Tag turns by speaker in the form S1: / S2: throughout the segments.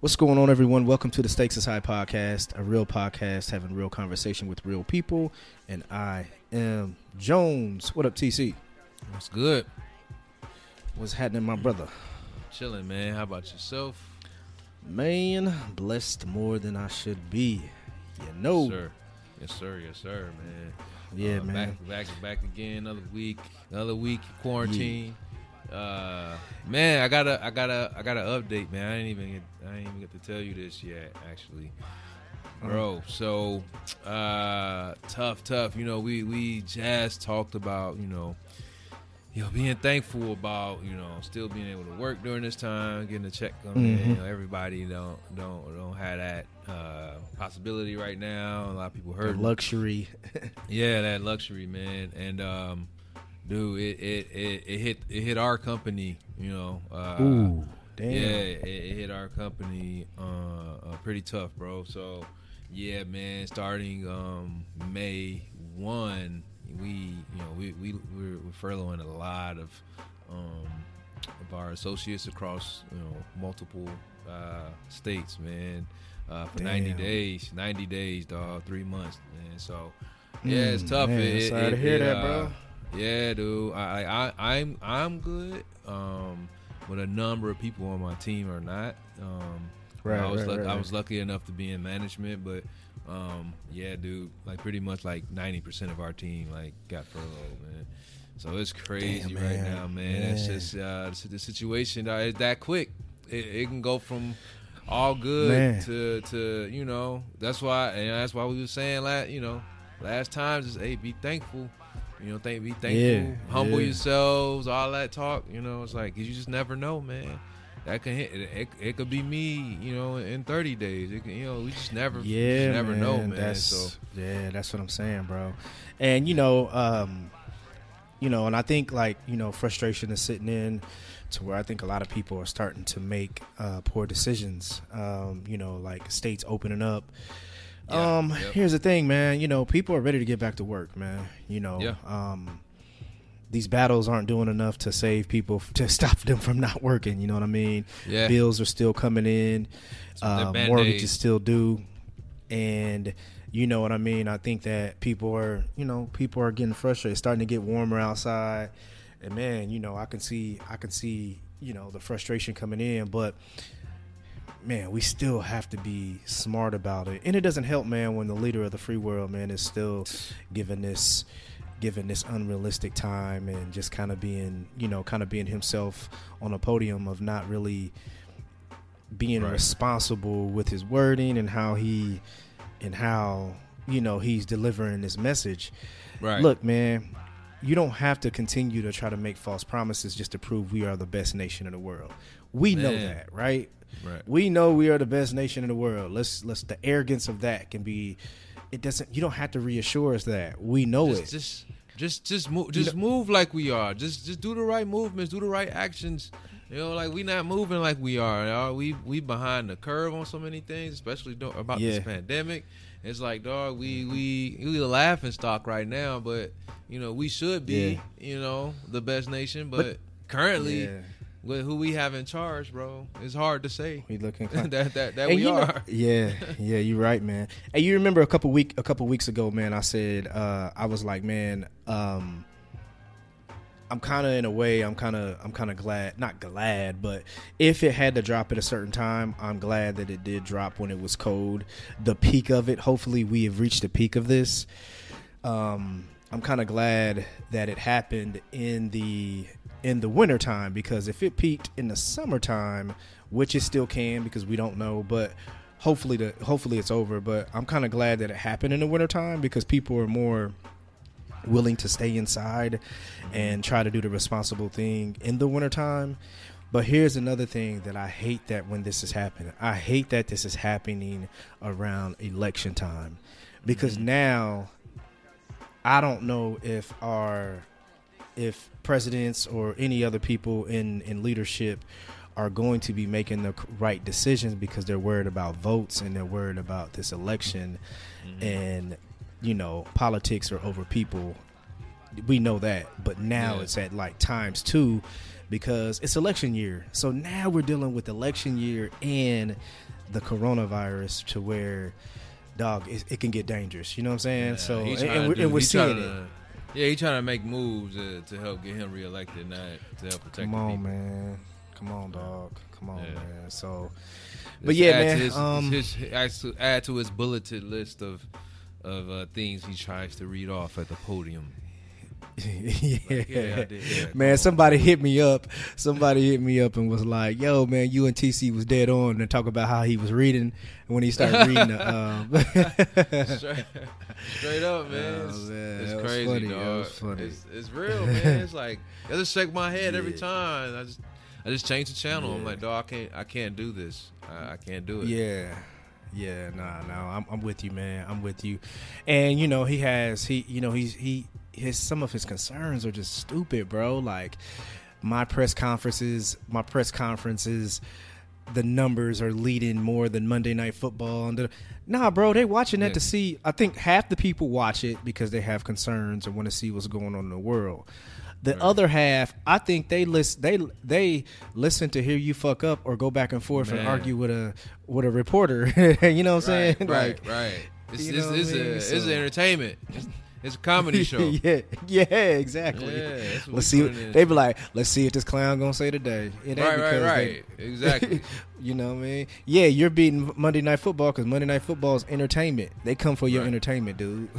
S1: What's going on, everyone? Welcome to the Stakes is High podcast, a real podcast having real conversation with real people. And I am Jones. What up, TC?
S2: What's good?
S1: What's happening, my brother?
S2: Chilling, man. How about yourself?
S1: Man, blessed more than I should be. You know.
S2: Yes, sir. Yes, sir. Yes, sir, man.
S1: Yeah,
S2: Uh,
S1: man.
S2: Back, back, back again. Another week. Another week quarantine. Uh, man, I gotta, I gotta, I gotta update, man. I didn't even, get, I didn't even get to tell you this yet, actually, bro. So, uh, tough, tough. You know, we we just talked about, you know, you know, being thankful about, you know, still being able to work during this time, getting a check coming in.
S1: Mhm.
S2: You know, everybody don't don't don't have that uh, possibility right now. A lot of people hurt.
S1: luxury.
S2: Yeah, that luxury, man. And um, dude, it it, it it hit it hit our company. You know. Uh,
S1: Ooh, damn.
S2: Yeah, it, it hit our company uh, uh, pretty tough, bro. So, yeah, man. Starting um, May one, we you know we we we're, we're furloughing a lot of um, of our associates across you know multiple uh, states, man. Uh, for ninety days, ninety days, dog, three months, man. So, yeah, it's
S1: Mm,
S2: tough.
S1: man,
S2: It-
S1: sorry
S2: it-
S1: to hear
S2: it,
S1: that,
S2: uh,
S1: bro.
S2: Yeah, dude. I, I I'm I'm good. Um, but a number of people on my team are not. Um,
S1: Right,
S2: I was
S1: right,
S2: luck-
S1: right,
S2: I was lucky enough to be in management, but um, yeah, dude. Like pretty much like ninety percent of our team like got furloughed, man. So it's crazy
S1: Damn,
S2: right
S1: man.
S2: now, man. It's just uh, the, situation uh, is that quick. It, it can go from all good
S1: Man.
S2: to to you know. That's why and that's why we were saying last you know last times is hey be thankful. You know, thank be thankful,
S1: Yeah,
S2: humble
S1: yeah.
S2: yourselves, all that talk. You know, it's like 'cause you just never know, man. That can hit. It, it, it could be me. You know, in thirty days. It can, you know, we just never.
S1: Yeah,
S2: just never
S1: man,
S2: know, man.
S1: That's,
S2: so
S1: yeah, that's what I'm saying, bro. And you know, um, you know, and I think like you know, frustration is sitting in to where I think a lot of people are starting to make uh, poor decisions. Um, you know, like states opening up.
S2: Yeah,
S1: um,
S2: yep.
S1: here's the thing, man. You know, people are ready to get back to work, man. You know,
S2: Yeah.
S1: um, these battles aren't doing enough to save people to stop them from not working. You know what I mean?
S2: yeah,
S1: bills are still coming in, uh, mortgages still due, and you know what I mean. I think that people are, you know, people are getting frustrated. It's starting to get warmer outside, and man, you know, I can see, I can see, you know, the frustration coming in, but. Man, we still have to be smart about it, and it doesn't help, man, when the leader of the free world, man, is still giving this, giving this unrealistic time, and just kind of being, you know, kind of being himself on a podium of not really being
S2: Right.
S1: responsible with his wording and how he and how you know he's delivering this message.
S2: right.
S1: Look, man, you don't have to continue to try to make false promises just to prove we are the best nation in the world. We know that, right?
S2: right.
S1: We know we are the best nation in the world. Let's let's the arrogance of that can be it doesn't you don't have to reassure us that. We know
S2: just,
S1: it.
S2: just, just, just move, just move like we are. Just, just do the right movements, do the right actions. You know, like we not moving like we are. Y'all. We, we behind the curve on so many things, especially about
S1: Yeah.
S2: this pandemic. It's like, dog, we, we, we a laughing stock right now, but you know, we should be,
S1: Yeah.
S2: you know, the best nation. But,
S1: But-
S2: currently,
S1: Yeah.
S2: with who we have in charge, bro, it's hard to say
S1: We looking
S2: that that that
S1: And
S2: we
S1: you know-
S2: are.
S1: yeah, yeah, you're right, man. And you remember a couple week a couple weeks ago, man. I said uh, I was like, man, um, I'm kind of in a way I'm kind of I'm kind of glad not glad but if it had to drop at a certain time I'm glad that it did drop when it was cold. The peak of it hopefully we have reached the peak of this. Um I'm kind of glad that it happened in the in the wintertime because if it peaked in the summertime which it still can because we don't know but hopefully the hopefully it's over but I'm kind of glad that it happened in the wintertime because people are more willing to stay inside and try to do the responsible thing in the wintertime. But here's another thing that I hate that when this is happening. I hate that this is happening around election time because now I don't know if our if presidents or any other people in in leadership are going to be making the right decisions because they're worried about votes and they're worried about this election mm-hmm. and you know, politics are over people. We know that, but now yeah. it's at like times two because it's election year. So now we're dealing with election year and the coronavirus to where, dog, it, it can get dangerous. You know what I'm saying? Yeah, so and, and, we're, and we're seeing
S2: to, it. Yeah, he's trying to make moves uh, to help get him reelected, not to help protect.
S1: Come
S2: on,
S1: man. Come on, dog. Come on, yeah. man. So, but yeah, man.
S2: His, um, his, add to his bulleted list of of uh, things he tries to read off at the podium.
S1: yeah. Like, yeah, yeah man. Somebody hit me up. Somebody hit me up and was like, "Yo, man, you and TC was dead on," and talk about how he was reading when he started reading. The,
S2: um... straight, straight, up, man. Oh, it's, man. it's crazy, funny. dog. It's, it's, real, man. It's like I just shake my head every time. I just I just change the channel. I'm like, dog, I can't I can't do this. I, I can't do it.
S1: Yeah. Yeah, nah, no, I'm, I'm with you, man. I'm with you. And you know, he has he, you know, he's he his some of his concerns are just stupid, bro. Like my press conferences, my press conferences, the numbers are leading more than Monday Night Football. And the, nah, bro, they watching that yeah. to see. I think half the people watch it because they have concerns and want to see what's going on in the world. The right. other half, I think they listen. They they listen to hear you fuck up or go back and forth Man. and argue with a with a reporter. you know what I'm
S2: right,
S1: saying?
S2: Right, like, right. It's, it's, it's, a, so. it's entertainment. It's, a comedy show.
S1: yeah, yeah, exactly. Yeah, let's see. What, they be like, let's see if this clown gonna say today.
S2: It ain't right, right, right. They, exactly.
S1: you know what I mean? Yeah, you're beating Monday Night Football because Monday Night Football is entertainment. They come for your right. entertainment, dude.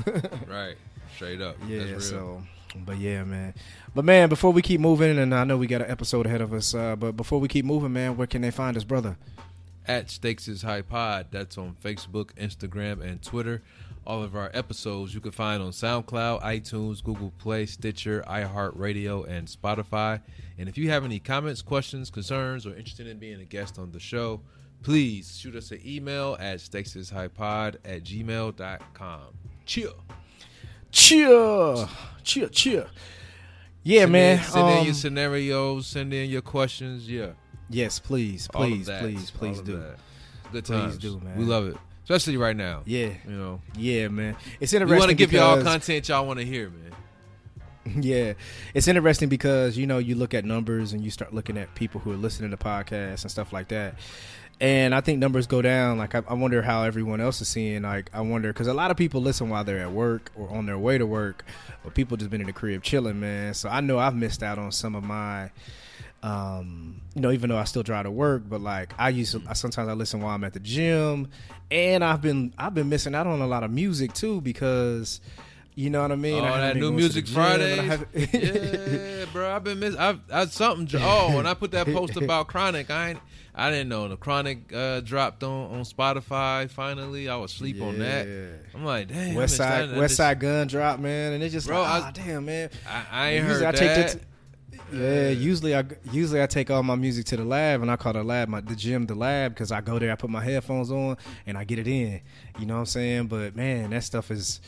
S2: right. Straight up.
S1: Yeah. So but yeah, man. But man, before we keep moving, and I know we got an episode ahead of us, uh, but before we keep moving, man, where can they find us, brother?
S2: At Stakes is High Pod. That's on Facebook, Instagram, and Twitter. All of our episodes you can find on SoundCloud, iTunes, Google Play, Stitcher, iHeartRadio, and Spotify. And if you have any comments, questions, concerns, or interested in being a guest on the show, please shoot us an email at stakesishighpod at gmail.com. Cheer.
S1: Cheer. Cheer, cheer. Yeah,
S2: send
S1: man.
S2: In, send um, in your scenarios. Send in your questions. Yeah.
S1: Yes, please, please, please, please do.
S2: That. Good times. Please do, man. We love it, especially right now.
S1: Yeah,
S2: you know.
S1: Yeah, man. It's interesting.
S2: We want to give y'all content y'all want to hear, man.
S1: Yeah, it's interesting because you know you look at numbers and you start looking at people who are listening to podcasts and stuff like that, and I think numbers go down. Like I, I wonder how everyone else is seeing. Like I wonder because a lot of people listen while they're at work or on their way to work, but people just been in the crib chilling, man. So I know I've missed out on some of my. Um, you know, even though I still drive to work, but like I used to, I, sometimes I listen while I'm at the gym, and I've been I've been missing out on a lot of music too because you know what I mean?
S2: Oh,
S1: I
S2: that new music Friday. yeah, bro. I've been missing. I've, I've something. Oh, when I put that post about Chronic, I ain't. I didn't know the Chronic uh, dropped on, on Spotify. Finally, I was sleep yeah. on that. I'm like, damn.
S1: West Side West Side Gun dropped, man, and it just bro, like, oh, damn, man.
S2: I, I ain't heard I that.
S1: Take yeah, usually I usually I take all my music to the lab, and I call the lab my the gym the lab because I go there, I put my headphones on, and I get it in. You know what I'm saying? But man, that stuff is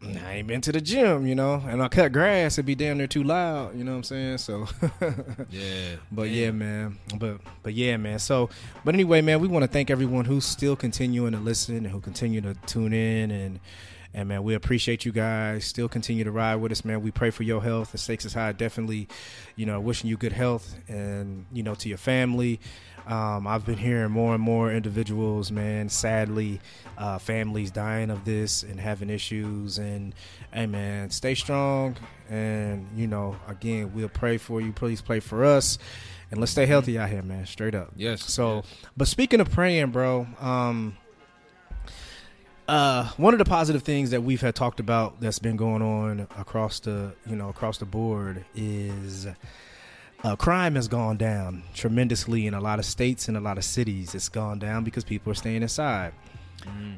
S1: I ain't been to the gym, you know, and I cut grass, it'd be damn near too loud, you know what I'm saying? So
S2: Yeah.
S1: But damn. yeah, man. But but yeah, man. So but anyway, man, we want to thank everyone who's still continuing to listen and who continue to tune in and And man, we appreciate you guys. Still continue to ride with us, man. We pray for your health. The stakes is high. Definitely, you know, wishing you good health and you know to your family. Um, I've been hearing more and more individuals, man, sadly, uh, families dying of this and having issues. And hey, man, stay strong. And you know, again, we'll pray for you. Please pray for us, and let's stay healthy out here, man. Straight up.
S2: Yes.
S1: So,
S2: yes.
S1: but speaking of praying, bro, um, uh, one of the positive things that we've had talked about that's been going on across the, you know, across the board is uh, crime has gone down tremendously in a lot of states and a lot of cities. It's gone down because people are staying inside.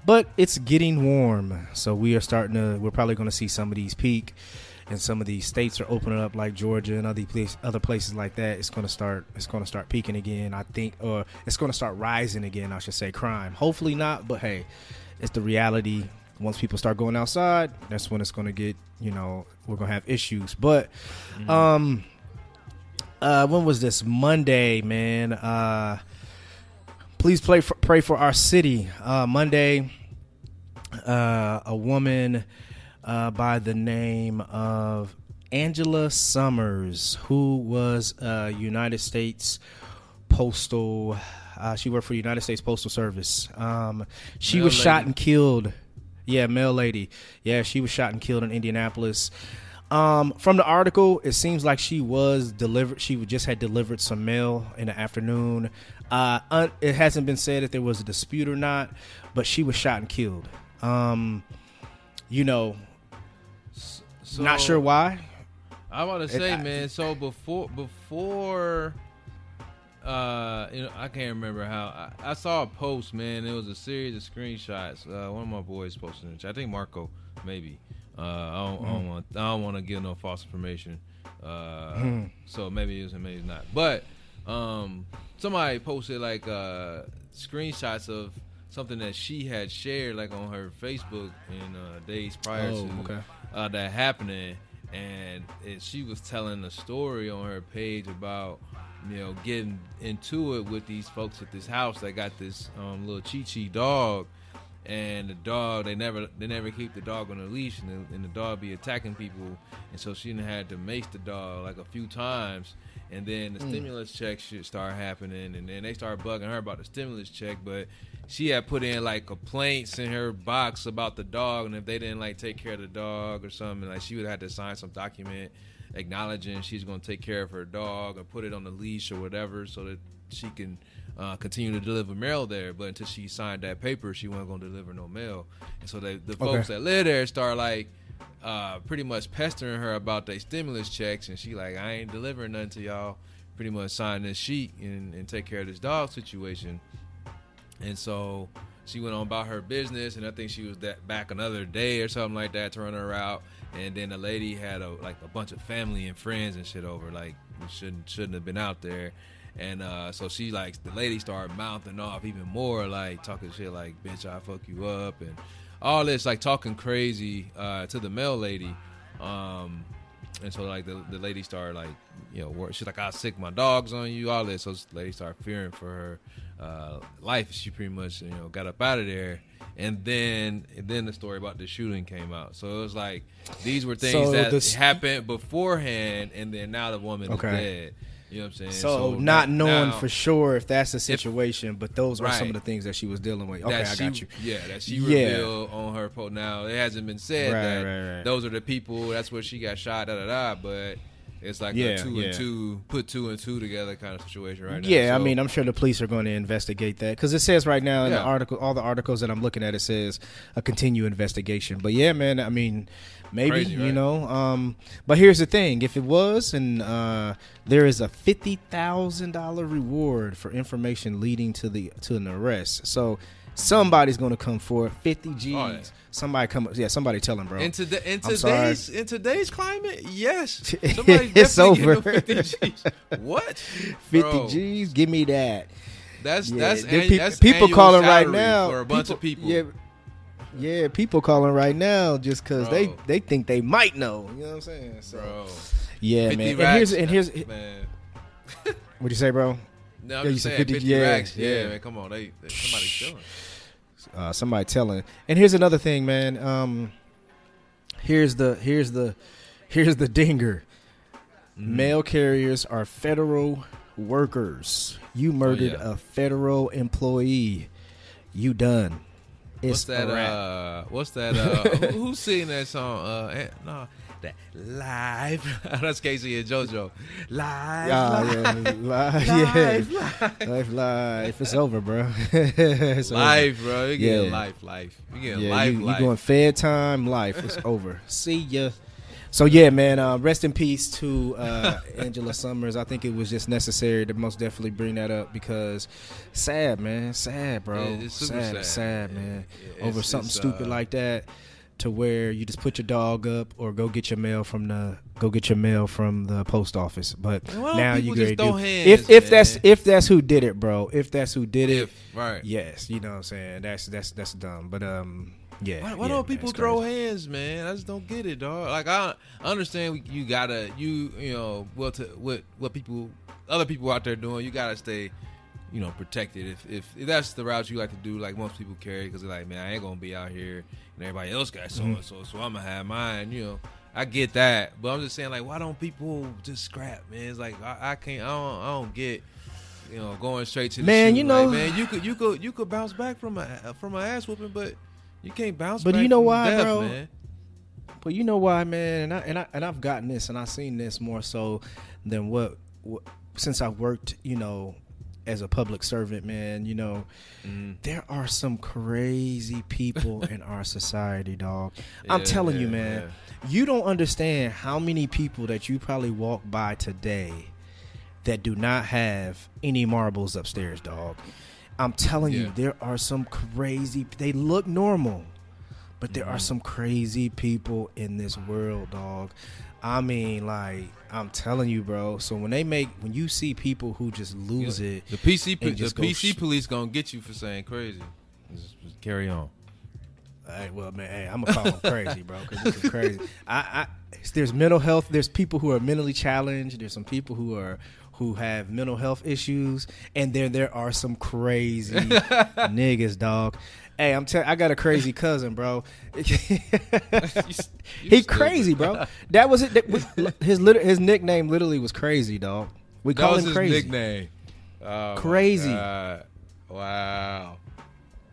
S1: But it's getting warm, so we are starting to. We're probably going to see some of these peak, and some of these states are opening up, like Georgia and other place, other places like that. It's going to start. It's going to start peaking again. I think, or it's going to start rising again. I should say, crime. Hopefully not, but hey, it's the reality. Once people start going outside, that's when it's going to get. You know, we're going to have issues. But, um, uh, when was this Monday, man? Uh, please pray for, pray for our city. Uh, Monday, uh, a woman uh, by the name of Angela Summers, who was a United States Postal. Uh, she worked for the United States Postal Service. Um, she
S2: Male
S1: was shot and killed. Yeah, male lady. Yeah, she was shot and killed in Indianapolis. Um, from the article, it seems like she was delivered. She just had delivered some mail in the afternoon. Uh, un- it hasn't been said if there was a dispute or not, but she was shot and killed. Um, you know,
S2: So,
S1: not sure why.
S2: I want to say,
S1: I-
S2: man. So before before, uh, you know, I can't remember how I, I saw a post, man. It was a series of screenshots. Uh, one of my boys posted it. I think Marco, maybe. Uh, I don't, I don't want I don't want to give no false information. Uh, so maybe it is and maybe it's not. But um, somebody posted like uh, screenshots of something that she had shared like on her Facebook in uh, days prior
S1: Oh,
S2: to
S1: okay.
S2: uh, that happening, and it, she was telling a story on her page about you know getting into it with these folks at this house that got this um, little Chi Chi dog, and the dog they never they never keep the dog on a leash, and the, and the dog be attacking people, and so she had to mace the dog like a few times. And then the hmm. stimulus check should start happening, and then they start bugging her about the stimulus check. But she had put in like complaints in her box about the dog, and if they didn't like take care of the dog or something, like she would have to sign some document acknowledging she's going to take care of her dog or put it on the leash or whatever, so that she can uh, continue to deliver mail there. But until she signed that paper, she wasn't going to deliver no mail. And so they, the folks that live there start like uh, pretty much pestering her about their stimulus checks, and she like, I ain't delivering nothing to y'all. Pretty much sign this sheet and, and take care of this dog situation. And so she went on about her business, and I think she was that back another day or something like that to run her out. And then the lady had a like a bunch of family and friends and shit over, like we shouldn't shouldn't have been out there. And uh, so she like the lady started mouthing off even more, like talking shit like "bitch, I fuck you up" and all this, like talking crazy uh, to the male lady. Um, and so like the, the lady started like you know she's like I'll sick my dogs on you all this. So the lady started fearing for her uh, life. She pretty much you know got up out of there. And then and then the story about the shooting came out. So it was like these were things
S1: So
S2: that
S1: this-
S2: happened beforehand and then now the woman
S1: Okay.
S2: is dead you know what I'm saying
S1: So,
S2: now-
S1: not knowing
S2: now
S1: for sure if that's the situation, but those are some of the things that she was dealing with. Okay,
S2: that
S1: I got you.
S2: Yeah, that she
S1: Yeah.
S2: revealed on her post. Now it hasn't been said
S1: Right,
S2: that
S1: right, right.
S2: those are the people. That's where she got shot. Da da da. But it's like
S1: Yeah,
S2: a two
S1: yeah.
S2: and two, put two and two together kind of situation right now.
S1: Yeah, I mean, I'm sure the police are going to investigate that because it says right now in the article, all the articles that I'm looking at, it says a continue investigation. But yeah, man, I mean, maybe
S2: Crazy,
S1: you
S2: right?
S1: know. Um, but here's the thing: if it was, and uh, there is a fifty thousand dollar reward for information leading to the to an arrest, so somebody's going to come forward. Fifty G's.
S2: Oh, yeah.
S1: Somebody come. Up yeah, somebody tell him, bro.
S2: in, today, in today's in today's climate, yes,
S1: It's over.
S2: 50 G's. What?
S1: 50
S2: Bro,
S1: G's, give me that.
S2: That's
S1: Yeah,
S2: that's,
S1: peop-
S2: that's
S1: people calling right now
S2: for a bunch of people.
S1: Yeah, yeah, people calling right now just because they they think they might know. You know what I'm saying? So
S2: bro.
S1: yeah,
S2: 50
S1: man. And here's and here's
S2: man.
S1: what you say, bro?
S2: No, I'm
S1: Yeah, you
S2: just
S1: said
S2: saying
S1: 50
S2: 50,
S1: yeah,
S2: racks. Yeah,
S1: yeah.
S2: man. Come on, they, they somebody's killing.
S1: Uh, somebody telling. And here's another thing, man. Um, Here's the here's the here's the dinger.
S2: Mm-hmm.
S1: Mail carriers are federal workers. You murdered
S2: Oh, yeah.
S1: a federal employee. You done.
S2: What's
S1: It's
S2: that?
S1: a.
S2: Uh, what's that? Uh, who, who's singing that song? Uh, eh, no, that live. That's K-Ci and JoJo. Live.
S1: Ah,
S2: live.
S1: yeah, live, yeah. life, life. It's over, bro. It's over.
S2: Life, bro. You getting
S1: Yeah.
S2: life, life. You getting
S1: Yeah,
S2: life,
S1: you, you
S2: life.
S1: going fed time, life. It's over. See ya. So yeah, man. Uh, rest in peace to uh, Angela Summers. I think it was just necessary to most definitely bring that up because sad, man. Sad, bro.
S2: Yeah,
S1: sad,
S2: sad.
S1: sad, man.
S2: yeah,
S1: Over
S2: it's-
S1: something
S2: it's,
S1: stupid
S2: uh,
S1: like that, to where you just put your dog up or go get your mail from the go get your mail from the post office. But
S2: Man,
S1: now you
S2: just
S1: great
S2: throw
S1: do.
S2: hands,
S1: If if that's if that's who did it, bro. If that's who did it,
S2: right.
S1: yes, you know what I'm saying. That's that's that's dumb. But um, yeah.
S2: Why, why
S1: yeah,
S2: don't
S1: man,
S2: people
S1: it's
S2: throw
S1: crazy.
S2: hands, man? I just don't get it, dog. Like I, I understand you gotta you you know what to, what what people other people out there doing. You gotta stay you know protected. If if, if that's the route you like to do, like most people carry, because they're like, man, I ain't gonna be out here and everybody else got so and so, so I'm gonna have mine. You know, I get that, but I'm just saying, like, why don't people just scrap, man? It's like I, I can't, I don't, I don't get. You know, going straight to the
S1: Man,
S2: shoe.
S1: you
S2: Like,
S1: know-
S2: man, you could, you could, you could bounce back from a from an ass whooping, but you can't bounce.
S1: But
S2: back
S1: you know why,
S2: death,
S1: bro?
S2: Man.
S1: But you know why, man, and I and I and I've gotten this and I've seen this more so than what, what since I've worked, you know, as a public servant, man. You know,
S2: Mm-hmm.
S1: there are some crazy people in our society, dog. I'm
S2: Yeah,
S1: telling you,
S2: yeah,
S1: man. You don't understand how many people that you probably walk by today that do not have any marbles upstairs, dog. I'm telling
S2: Yeah.
S1: you, there are some crazy. They look normal, but there are
S2: Mm-hmm.
S1: some crazy people in this world, dog. I mean, like I'm telling you, bro. So when they make, when you see people who just lose
S2: Yeah.
S1: it,
S2: The PC, the PC
S1: sh-
S2: police gonna get you for saying crazy. Just, just carry on.
S1: Hey, well, man, hey, I'm gonna call them crazy, bro, because this is crazy. I, I, there's mental health. There's people who are mentally challenged. There's some people who are who have mental health issues, and then there are some crazy niggas, dog. Hey, I'm telling. I got a crazy cousin, bro. He crazy, bro. That was it. That was- his lit- his nickname literally was crazy, dog. We
S2: That
S1: call
S2: was
S1: him
S2: his
S1: crazy.
S2: nickname. Oh,
S1: Crazy.
S2: Wow.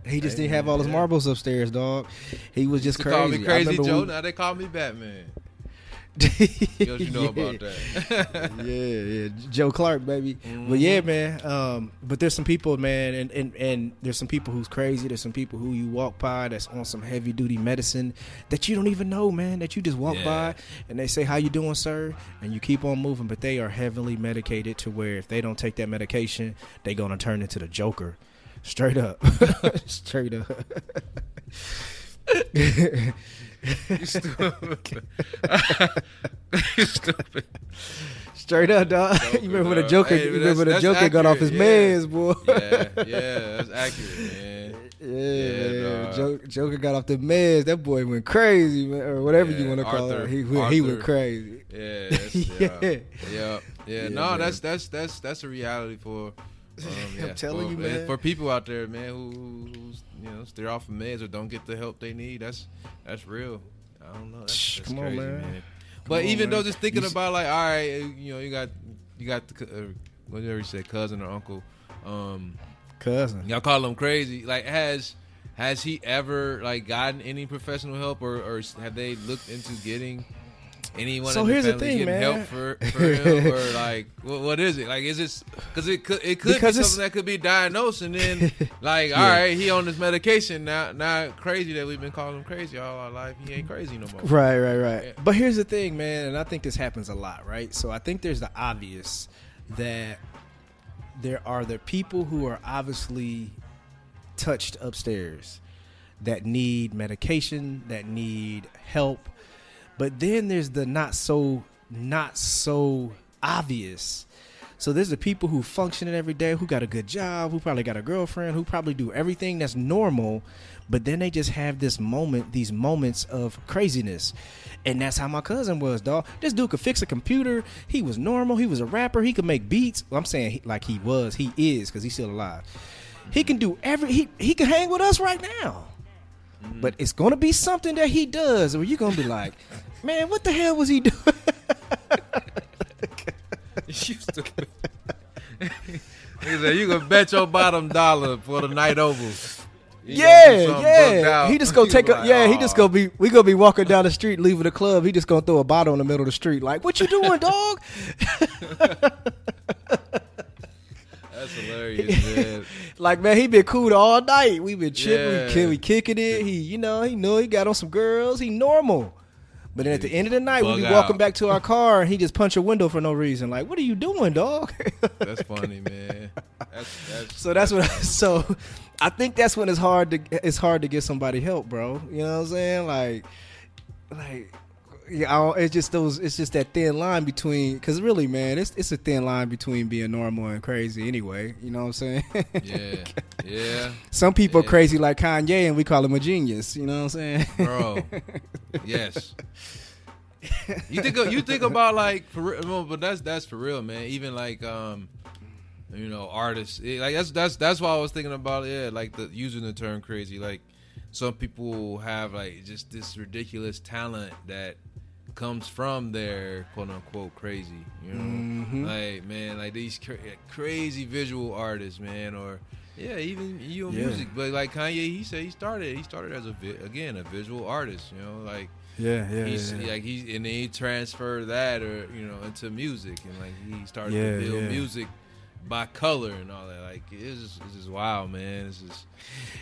S1: He just
S2: Hey,
S1: didn't have all his marbles upstairs, dog. He was just
S2: They
S1: crazy.
S2: call me Crazy Joe.
S1: we-
S2: Now they call me Batman.
S1: yeah,
S2: What you know about that?
S1: yeah, yeah, Joe Clark, baby. But yeah, man. Um, but there's some people, man, and, and and there's some people who's crazy. There's some people who you walk by that's on some heavy duty medicine that you don't even know, man. That you just walk
S2: Yeah.
S1: by and they say, "How you doing, sir?" And you keep on moving, but they are heavily medicated to where if they don't take that medication, they gonna turn into the Joker, straight up, straight up.
S2: you stupid. you stupid.
S1: Straight up, dog.
S2: Joker,
S1: you remember the
S2: dog.
S1: Joker?
S2: Hey,
S1: you remember the
S2: that's-
S1: Joker
S2: that's
S1: got off his
S2: accurate,
S1: mans, boy.
S2: Yeah, yeah, that's accurate, man.
S1: Yeah,
S2: Yeah, dog.
S1: Joker, Joker got off the meds. That boy went crazy, man, or whatever you want to call it. He went, he went crazy.
S2: Yeah, that's,
S1: Yeah.
S2: yeah, yeah, yeah.
S1: Yeah,
S2: no,
S1: man.
S2: that's that's that's that's a reality for. Um,
S1: I'm telling
S2: for,
S1: you, man.
S2: For people out there, man, who who's you know they're off of meds or don't get the help they need, that's that's real. I don't know. That's, that's
S1: Come on, man.
S2: man. But
S1: on,
S2: even
S1: man.
S2: though just thinking
S1: You
S2: about like, all right, uh, you know, you got you got the uh, whatever you said, cousin or uncle. Um,
S1: Cousin.
S2: y'all call him crazy. Like, has has he ever like gotten any professional help, or or have they looked into getting anyone?
S1: So
S2: in the
S1: here's the
S2: family
S1: thing,
S2: getting
S1: man.
S2: Help for, for him, or like, what, what is it? Like, is this because it could it could
S1: Because
S2: be something that could be diagnosed, and then like,
S1: Yeah.
S2: all right, he on this medication now. Now crazy that we've been calling him crazy all our life. He ain't crazy no more.
S1: Right, right, right.
S2: Yeah.
S1: But here's the thing, man, and I think this happens a lot, right? So I think there's the obvious that there are the people who are obviously touched upstairs that need medication, that need help. But then there's the not so not so obvious. So there's the people who function every day, who got a good job, who probably got a girlfriend, who probably do everything that's normal, but then they just have this moment, these moments of craziness. And that's how my cousin was, dog. This dude could fix a computer. He was normal. He was a rapper. He could make beats. Well, I'm saying he, like he was. He is because he's still alive. He can do every. He he can hang with us right now. but it's gonna be something that he does, where you're gonna be like, man, what the hell was he doing?
S2: You stupid. Nigga said you can bet your bottom dollar for the night over. You
S1: yeah, yeah. He just gonna
S2: You
S1: take a
S2: like,
S1: yeah. He
S2: oh.
S1: just gonna be we gonna be walking down the street, leaving the club. He just gonna throw a bottle in the middle of the street, like, what you doing, dog?
S2: That's hilarious, man.
S1: like man, he been cool all night. We been chilling,
S2: Yeah.
S1: we, we kicking it. He, you know, he know he got on some girls. He normal. But then at the end of the night, we be walking
S2: out.
S1: back to our car, and he just punch a window for no reason. Like, what are you doing, dog?
S2: That's funny, man. That's, that's
S1: so that's what. So I think that's when it's hard to it's hard to get somebody help, bro. You know what I'm saying? Like, like. Yeah, it's just those. It's just that thin line between. Because really, man, it's it's a thin line between being normal and crazy. Anyway, you know what I'm saying?
S2: yeah, yeah,
S1: Some people
S2: Yeah.
S1: crazy like Kanye, and we call him a genius. You know what I'm saying?
S2: bro. Yes. You think you think about like for real, but that's that's for real, man. Even like um, you know, artists eh, like that's that's that's why I was thinking about yeah, like the using the term crazy. Like some people have like just this ridiculous talent that comes from their quote unquote crazy. You know,
S1: Mhm.
S2: like man, like these cra- crazy visual artists, man, or yeah, even you
S1: Yeah.
S2: music. But like Kanye, he said he started he started as a vi- again a visual artist. You know, like
S1: Yeah, yeah,
S2: he's
S1: yeah.
S2: like he and then he transferred that or you know into music and like he started
S1: Yeah,
S2: to build
S1: yeah.
S2: music by color and all that. Like it's just it's just wild, man. It's just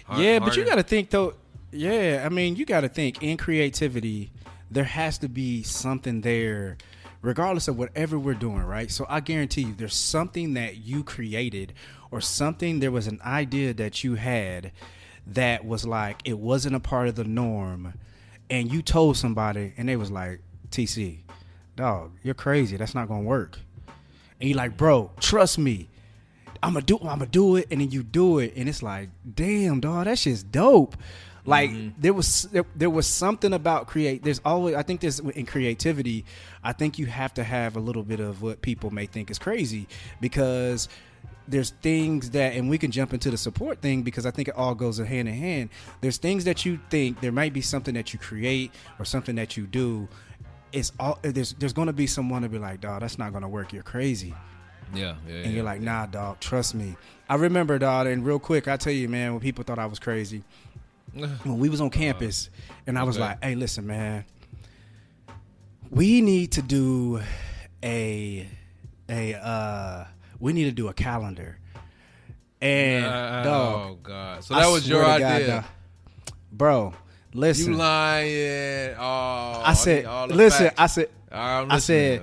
S2: hard-
S1: yeah, but you got to think though. Yeah, I mean, you got to think in creativity, there has to be something there, regardless of whatever we're doing, right? So I guarantee you, there's something that you created, or something there was an idea that you had that was like it wasn't a part of the norm, and you told somebody, and they was like, "TC, dog, you're crazy. That's not gonna work." And you're like, "Bro, trust me." I'm gonna do I'm gonna do it and then you do it and it's like damn dog that shit's dope like mm-hmm. there was there, there was something about create there's always I think there's in creativity I think you have to have a little bit of what people may think is crazy because there's things that and we can jump into the support thing because I think it all goes hand in hand. There's things that you think there might be something that you create or something that you do. It's all there's there's going to be someone to be like dog that's not going to work. You're crazy.
S2: Yeah, yeah,
S1: and
S2: yeah.
S1: you're like, nah, dog, trust me. I remember, dog, and real quick, I tell you, man, when people thought I was crazy, when we was on campus, and I was
S2: okay.
S1: like, hey, listen, man, we need to do a a uh we need to do a calendar. And
S2: Uh,
S1: dog,
S2: oh god, so
S1: I
S2: that was your
S1: God,
S2: idea.
S1: dog, bro. Listen,
S2: you lying? Oh,
S1: I said, listen,
S2: facts.
S1: I said, I said,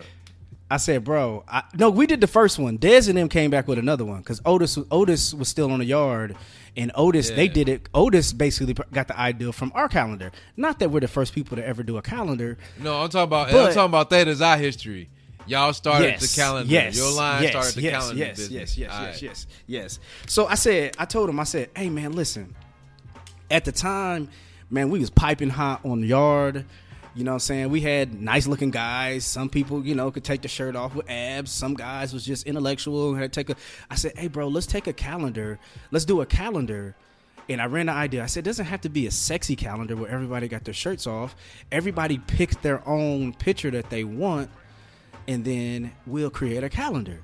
S1: I said, bro, I, no, we did the first one. Dez and them came back with another one because Otis, Otis was still on the yard, and Otis, they did it. Otis basically got the idea from our calendar. Not that we're the first people to ever do a calendar.
S2: no, I'm talking about.
S1: But, I'm
S2: talking about that as our history. Y'all started
S1: yes,
S2: the calendar.
S1: Yes,
S2: Your line
S1: yes,
S2: started the
S1: yes,
S2: calendar
S1: yes,
S2: business.
S1: Yes, yes,
S2: All
S1: yes,
S2: right.
S1: yes, yes. So I said, I told him, I said, hey man, listen. At the time, man, we was piping hot on the yard. You know what I'm saying? We had nice looking guys. Some people, you know, could take the shirt off with abs. Some guys was just intellectual. Had to take a I said, "Hey bro, let's take a calendar. Let's do a calendar." And I ran the idea. I said, it doesn't have to be a sexy calendar where everybody got their shirts off. Everybody picks their own picture that they want, and then we'll create a calendar.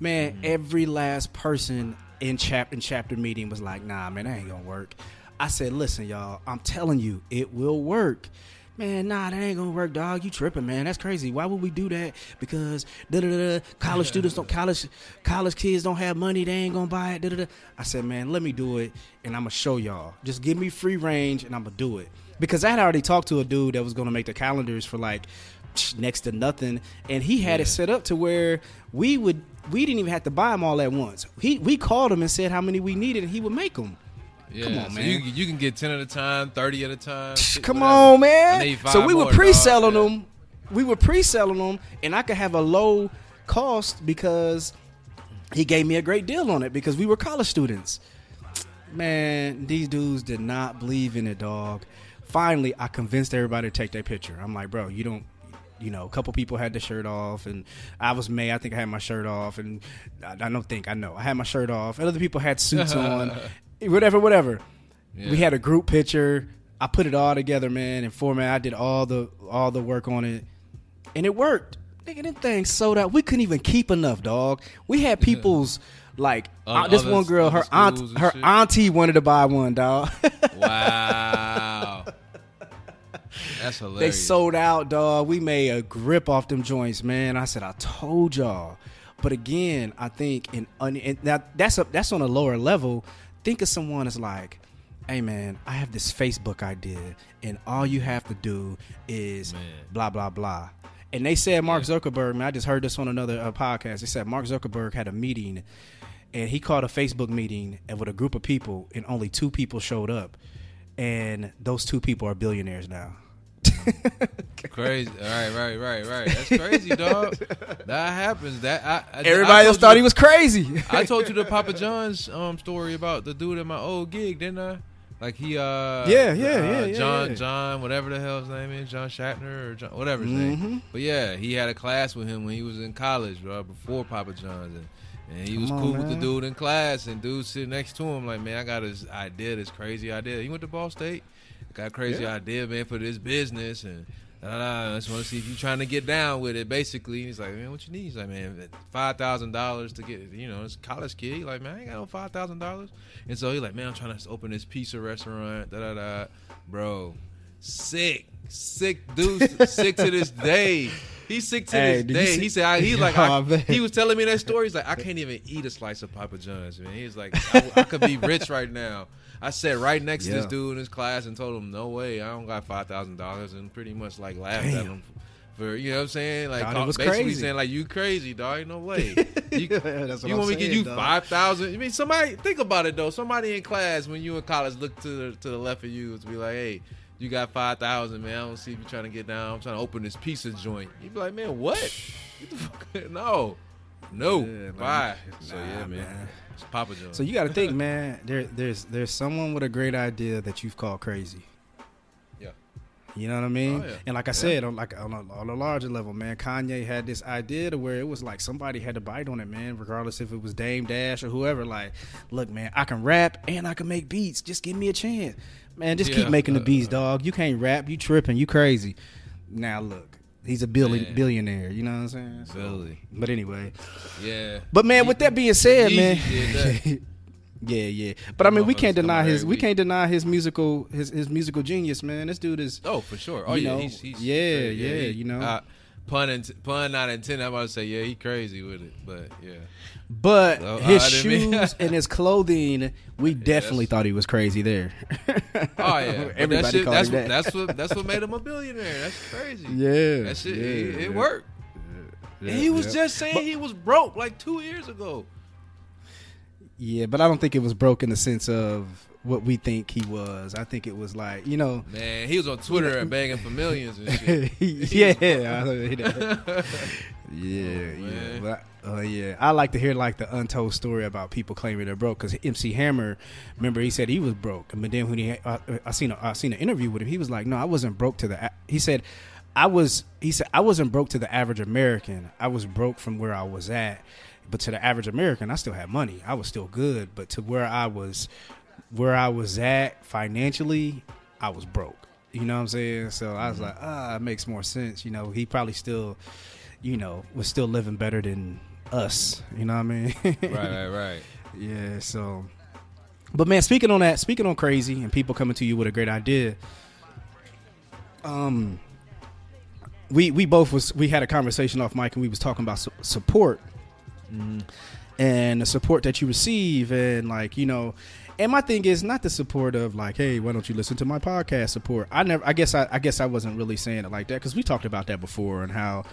S1: Man, mm-hmm. every last person in chap in chapter meeting was like, "Nah, man, that ain't gonna work." I said, "Listen, y'all, I'm telling you, it will work." Man, nah, that ain't gonna work, dog. You tripping, man? That's crazy. Why would we do that? Because da da da. College students don't college college kids don't have money. They ain't gonna buy it. Da da da. I said, man, let me do it, and I'm gonna show y'all. Just give me free range, and I'm gonna do it. Because I had already talked to a dude that was gonna make the calendars for like next to nothing, and he had it set up to where we would we didn't even have to buy them all at once. He we called him and said how many we needed, and he would make them.
S2: Yeah,
S1: Come on,
S2: so
S1: man.
S2: You, you can get ten at a time, thirty at a time.
S1: Come
S2: whatever.
S1: on, man. So we were pre-selling them. We were pre-selling them, and I could have a low cost because he gave me a great deal on it because we were college students. Man, these dudes did not believe in it, dog. Finally, I convinced everybody to take their picture. I'm like, bro, you don't. You know, a couple people had the shirt off, and I was May. I think I had my shirt off, and I, I don't think I know. I had my shirt off, and other people had suits on, whatever, whatever.
S2: Yeah.
S1: We had a group picture. I put it all together, man, and format. I did all the all the work on it, and it worked. Nigga, them things sold out. We couldn't even keep enough, dog. We had people's like uh, this one girl, her aunt, her
S2: shit?
S1: auntie wanted to buy one, dog.
S2: Wow. That's hilarious.
S1: they sold out, dog. We made a grip off them joints, man. I said, I told y'all. But again, I think in, in now that's a, that's on a lower level. Think of someone as like, hey man, I have this Facebook idea, and all you have to do is
S2: Man.
S1: blah blah blah. And they said Mark Zuckerberg, man, I just heard this on another uh, podcast. They said Mark Zuckerberg had a meeting, and he called a Facebook meeting and with a group of people, and only two people showed up, and those two people are billionaires now.
S2: crazy. All right, right, right, right. That's crazy, dog. That happens. That I, I
S1: Everybody
S2: I
S1: else thought
S2: you-
S1: he was crazy.
S2: I told you the Papa John's um story about the dude at my old gig, didn't I? Like he uh
S1: Yeah, yeah,
S2: uh,
S1: yeah, yeah,
S2: John
S1: yeah.
S2: John whatever the hell his name is John Schnatter or John, whatever his
S1: Mm-hmm.
S2: name. But yeah, he had a class with him when he was in college, bro, before Papa John's, and, and he was
S1: on,
S2: cool with the dude in class, and dude sitting next to him like, man, I got this idea, this crazy idea. He went to Ball State, got a crazy
S1: Yeah.
S2: idea, man, for this business, and I just want to see if you're trying to get down with it. Basically, he's like, man, what you need? He's like, man, five thousand dollars to get, you know, it's college kid. He's like, man, I ain't got no five thousand dollars. And so he's like, man, I'm trying to open this pizza restaurant. Da da da, bro, sick, sick dude, sick to this day. He's sick to
S1: Hey,
S2: this day.
S1: see-
S2: He said, I, he's like,
S1: Oh,
S2: I, he was telling me that story. He's like, I can't even eat a slice of Papa John's, man. He's like, I, I could be rich right now. I sat right next to this dude in his class and told him, no way, I don't got five thousand dollars, and pretty much like laughed at him for you know what I'm saying, like
S1: was
S2: basically
S1: crazy.
S2: saying like you crazy, dog. No way. You,
S1: That's what
S2: you
S1: I'm
S2: want me to give you
S1: dog.
S2: five thousand? I mean, somebody think about it though. Somebody in class when you in college look to the to the left of you to be like, hey. You got five thousand, man. I don't see if you trying to get down. I'm trying to open this pizza joint. You'd be like, man, what? Get the fuck- no, no,
S1: Yeah, like,
S2: bye. so yeah, man.
S1: man.
S2: It's Papa John's.
S1: So you got to think, man. There, there's there's someone with a great idea that you've called crazy.
S2: Yeah.
S1: You know what I mean?
S2: Oh, yeah.
S1: And like I said, on like on a, on a larger level, man, Kanye had this idea to where it was like somebody had to bite on it, man. Regardless if it was Dame Dash or whoever. Like, look, man, I can rap and I can make beats. Just give me a chance, man. Just
S2: Yeah.
S1: keep making the uh, beats, uh, dog. You can't rap. You tripping. You crazy. Now look, he's a billion
S2: Man.
S1: billionaire. You know what I'm saying? So-
S2: Billy.
S1: But anyway,
S2: yeah.
S1: but man, with that being said,
S2: Yeezy
S1: man, yeah, yeah. But I mean, we can't deny his we can't deny his musical his his musical genius, man. This dude is
S2: Oh, for sure. Oh yeah,
S1: know,
S2: he's, he's
S1: yeah, yeah,
S2: he-
S1: you know.
S2: Pun int- pun not intended. I'm about to say yeah, he crazy with it, but yeah,
S1: But
S2: Oh,
S1: his
S2: I didn't mean-
S1: shoes and his clothing, we definitely thought he was crazy there.
S2: oh yeah. But
S1: everybody
S2: that shit,
S1: called
S2: that's
S1: him
S2: what
S1: that.
S2: that's what that's what made him a billionaire. That's crazy.
S1: yeah,
S2: that shit
S1: yeah,
S2: it, it
S1: yeah.
S2: worked.
S1: Yeah,
S2: he was just saying he was broke like two years ago.
S1: yeah, but I don't think it was broke in the sense of what we think he was. I think it was like you know,
S2: Man, he was on Twitter and begging for millions and shit.
S1: yeah, I yeah, yeah.
S2: man.
S1: But uh, yeah, I like to hear like the untold story about people claiming they're broke. Because MC Hammer, remember he said he was broke, but then when he uh, I seen a, I seen an interview with him, he was like, no, I wasn't broke to the. He said, I was. He said I wasn't broke to the average American. I was broke from where I was at. But to the average American, I still had money. I was still good. But to where I was, where I was at financially, I was broke. You know what I'm saying? So I was like, ah, it makes more sense. You know, he probably still, you know, was still living better than us. You know what I mean?
S2: right, right, right.
S1: Yeah. So, but man, speaking on that, speaking on crazy and people coming to you with a great idea. Um, we we both was we had a conversation off mic and we was talking about su- support and the support that you receive and like you know and my thing is not the support of like hey why don't you listen to my podcast support? I never i guess i, I guess i wasn't really saying it like that because we talked about that before and how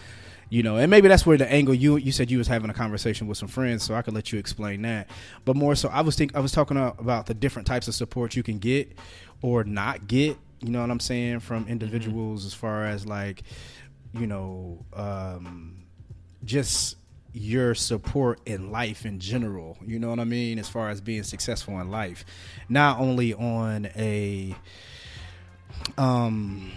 S1: you know and maybe that's where the angle you you said you was having a conversation with some friends so i could let you explain that. But more so i was think i was talking about the different types of support you can get or not get you know what i'm saying from individuals as far as like you know um just your support in life in general. You know what I mean? As far as being successful in life, not only on a um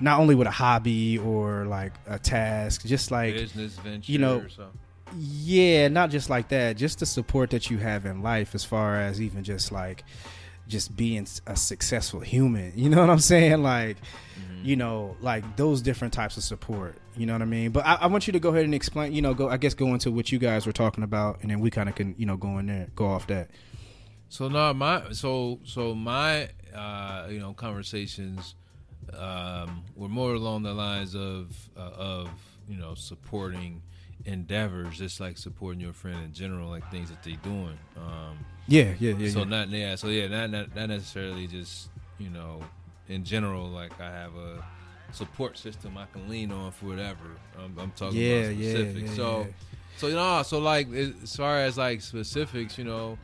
S1: not only with a hobby or like a task, just like
S2: Business venture,
S1: you know,
S2: or something.
S1: yeah, not just like that, just the support that you have in life as far as even just like just being a successful human. You know what I'm saying? Like,
S2: Mm-hmm.
S1: you know, like those different types of support. You know what I mean? But I, I want you to go ahead and explain. You know, go I guess go into what you guys were talking about, and then we kind of can you know go in there, go off that.
S2: So no, my so so my uh, you know conversations um, were more along the lines of uh, of you know supporting endeavors, just like supporting your friend in general, like things that they're doing. Um,
S1: Yeah, yeah, yeah.
S2: so
S1: yeah.
S2: not yeah, so yeah, not, not not necessarily just you know in general. Like I have a support system I can lean on for whatever. I'm, I'm talking
S1: Yeah,
S2: about specifics.
S1: yeah,
S2: so
S1: yeah.
S2: so you know, so like as far as like specifics, you know,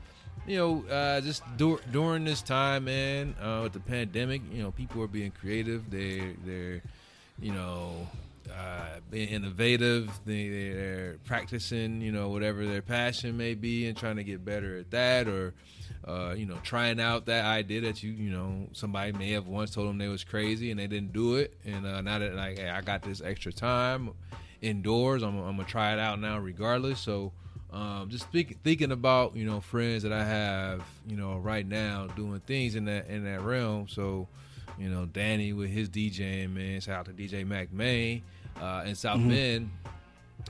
S2: you know, uh, just dur- during this time, man, uh, with the pandemic, you know, people are being creative. They they're you know uh, being innovative. They, they're practicing, you know, whatever their passion may be, and trying to get better at that, or uh, you know, trying out that idea that you, you know, somebody may have once told them they was crazy and they didn't do it, and uh, now that like, hey, I got this extra time indoors, I'm, I'm gonna try it out now, regardless. So. Um, just think, thinking about you know friends that I have you know right now doing things in that in that realm. So you know Danny with his DJing man, shout out to DJ Mac Main uh, in South Bend,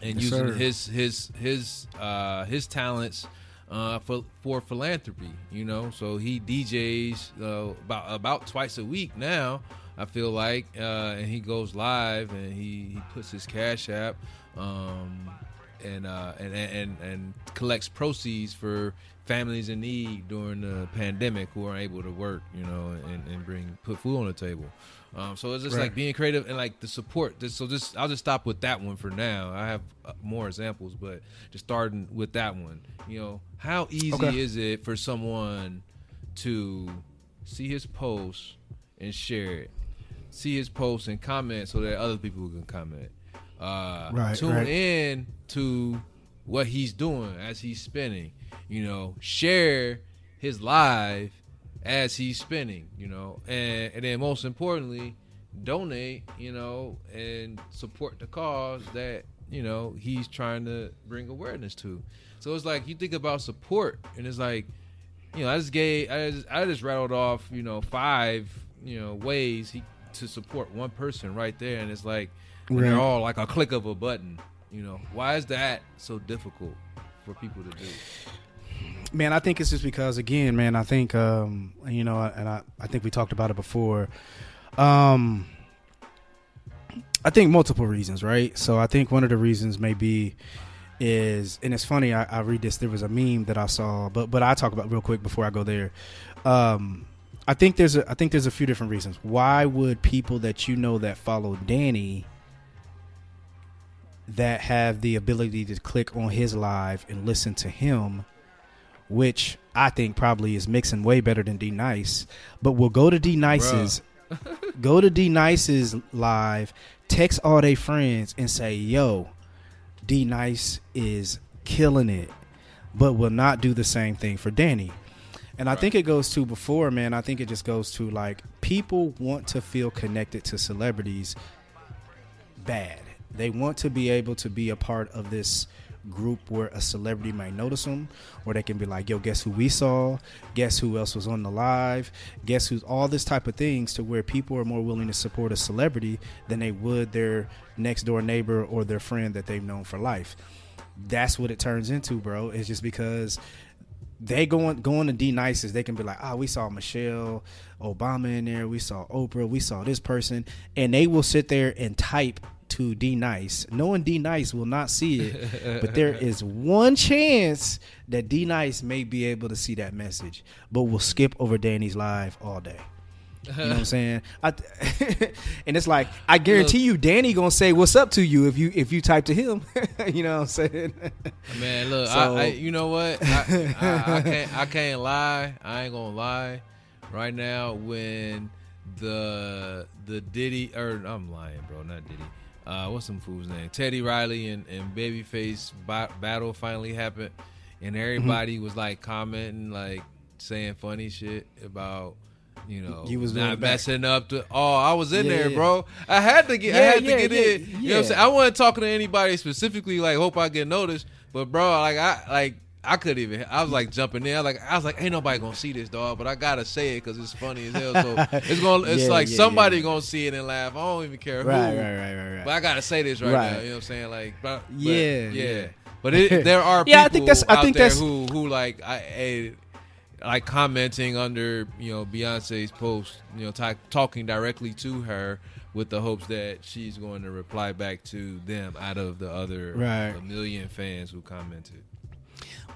S2: and
S1: Yes,
S2: using
S1: sir.
S2: his his his uh, his talents uh, for for philanthropy. You know, so he DJs uh, about about twice a week now. I feel like, uh, and he goes live and he, he puts his cash app. Um, and, uh, and and and collects proceeds for families in need during the pandemic who aren't able to work, you know, and, and bring put food on the table. Um, so it's just
S1: Right.
S2: like being creative and like the support. This- So just I'll just stop with that one for now. I have uh, more examples, but just starting with that one. You know, how easy
S1: Okay.
S2: is it for someone to see his post and share it, see his post and comment so that other people can comment. Uh,
S1: Right,
S2: tune
S1: right.
S2: in to what he's doing as he's spinning. You know, share his live as he's spinning. You know, and and then most importantly, donate. You know, and support the cause that you know he's trying to bring awareness to. So it's like you think about support, and it's like you know, I just gave, I just, I just rattled off, you know, five, you know, ways he to support one person right there, and it's like when they're all like a click of a button. You know, why is that so difficult for people to do?
S1: Man, I think it's just because again, man, I think um, you know, and I, I think we talked about it before. Um I think multiple reasons, right? So I think one of the reasons may be is and it's funny, I, I read this, there was a meme that I saw, but but I talk about real quick before I go there. Um I think there's a I think there's a few different reasons. Why would people that you know that follow Danny that have the ability to click on his live and listen to him, which I think probably is mixing way better than D Nice, but we'll go to D Nice's, go to D Nice's live, text all their friends and say, "Yo, D Nice is killing it," but will not do the same thing for Danny. And I think it goes to before, man. I think it just goes to like people want to feel connected to celebrities bad. They want to be able to be a part of this group where a celebrity might notice them, or they can be like, "Yo, guess who we saw? Guess who else was on the live? Guess who's all this type of things?" To where people are more willing to support a celebrity than they would their next door neighbor or their friend that they've known for life. That's what it turns into, bro. It's just because they going going to D Nice's, they can be like, ah, we saw Michelle Obama in there, we saw Oprah, we saw this person, and they will sit there and type to D Nice, knowing D Nice will not see it, but there is one chance that D Nice may be able to see that message, but we'll skip over Danny's live all day. You know what I'm saying? I, and it's like I guarantee you, Danny gonna say what's up to you if you if you type to him. you know what I'm saying?
S2: Man, look,
S1: So-
S2: I, I, you know what? I, I, I can't, I can't lie. I ain't gonna lie. Right now, when the the Diddy or I'm lying, bro, not Diddy. Uh, what's some fool's name? Teddy Riley and, and Babyface ba- battle finally happened, and everybody was like commenting, like saying funny shit about. You know,
S1: You was
S2: not
S1: back.
S2: messing up. To, oh, I was in
S1: Yeah,
S2: there,
S1: yeah.
S2: bro. I had to get. I had
S1: yeah,
S2: to get
S1: yeah,
S2: in. You know what I'm saying? I wasn't talking to anybody specifically. Like, hope I get noticed. But bro, like I like I couldn't even. I was like jumping in. Like I was like, ain't nobody gonna see this dog, but I gotta say it because it's funny as hell. So it's gonna. It's
S1: Yeah,
S2: like
S1: yeah,
S2: somebody
S1: yeah.
S2: gonna see it and laugh. I don't even care who.
S1: Right, right, right, right, right.
S2: But I gotta say this right,
S1: Right.
S2: now. You know what I'm saying? Like, but, but-
S1: Yeah,
S2: yeah. But it, there are people
S1: Yeah, I think that's- I think that's-
S2: who who like I, eh, like commenting under you know Beyonce's post, you know, ta talking directly to her with the hopes that she's going to reply back to them out of the other
S1: Right.
S2: a million fans who commented.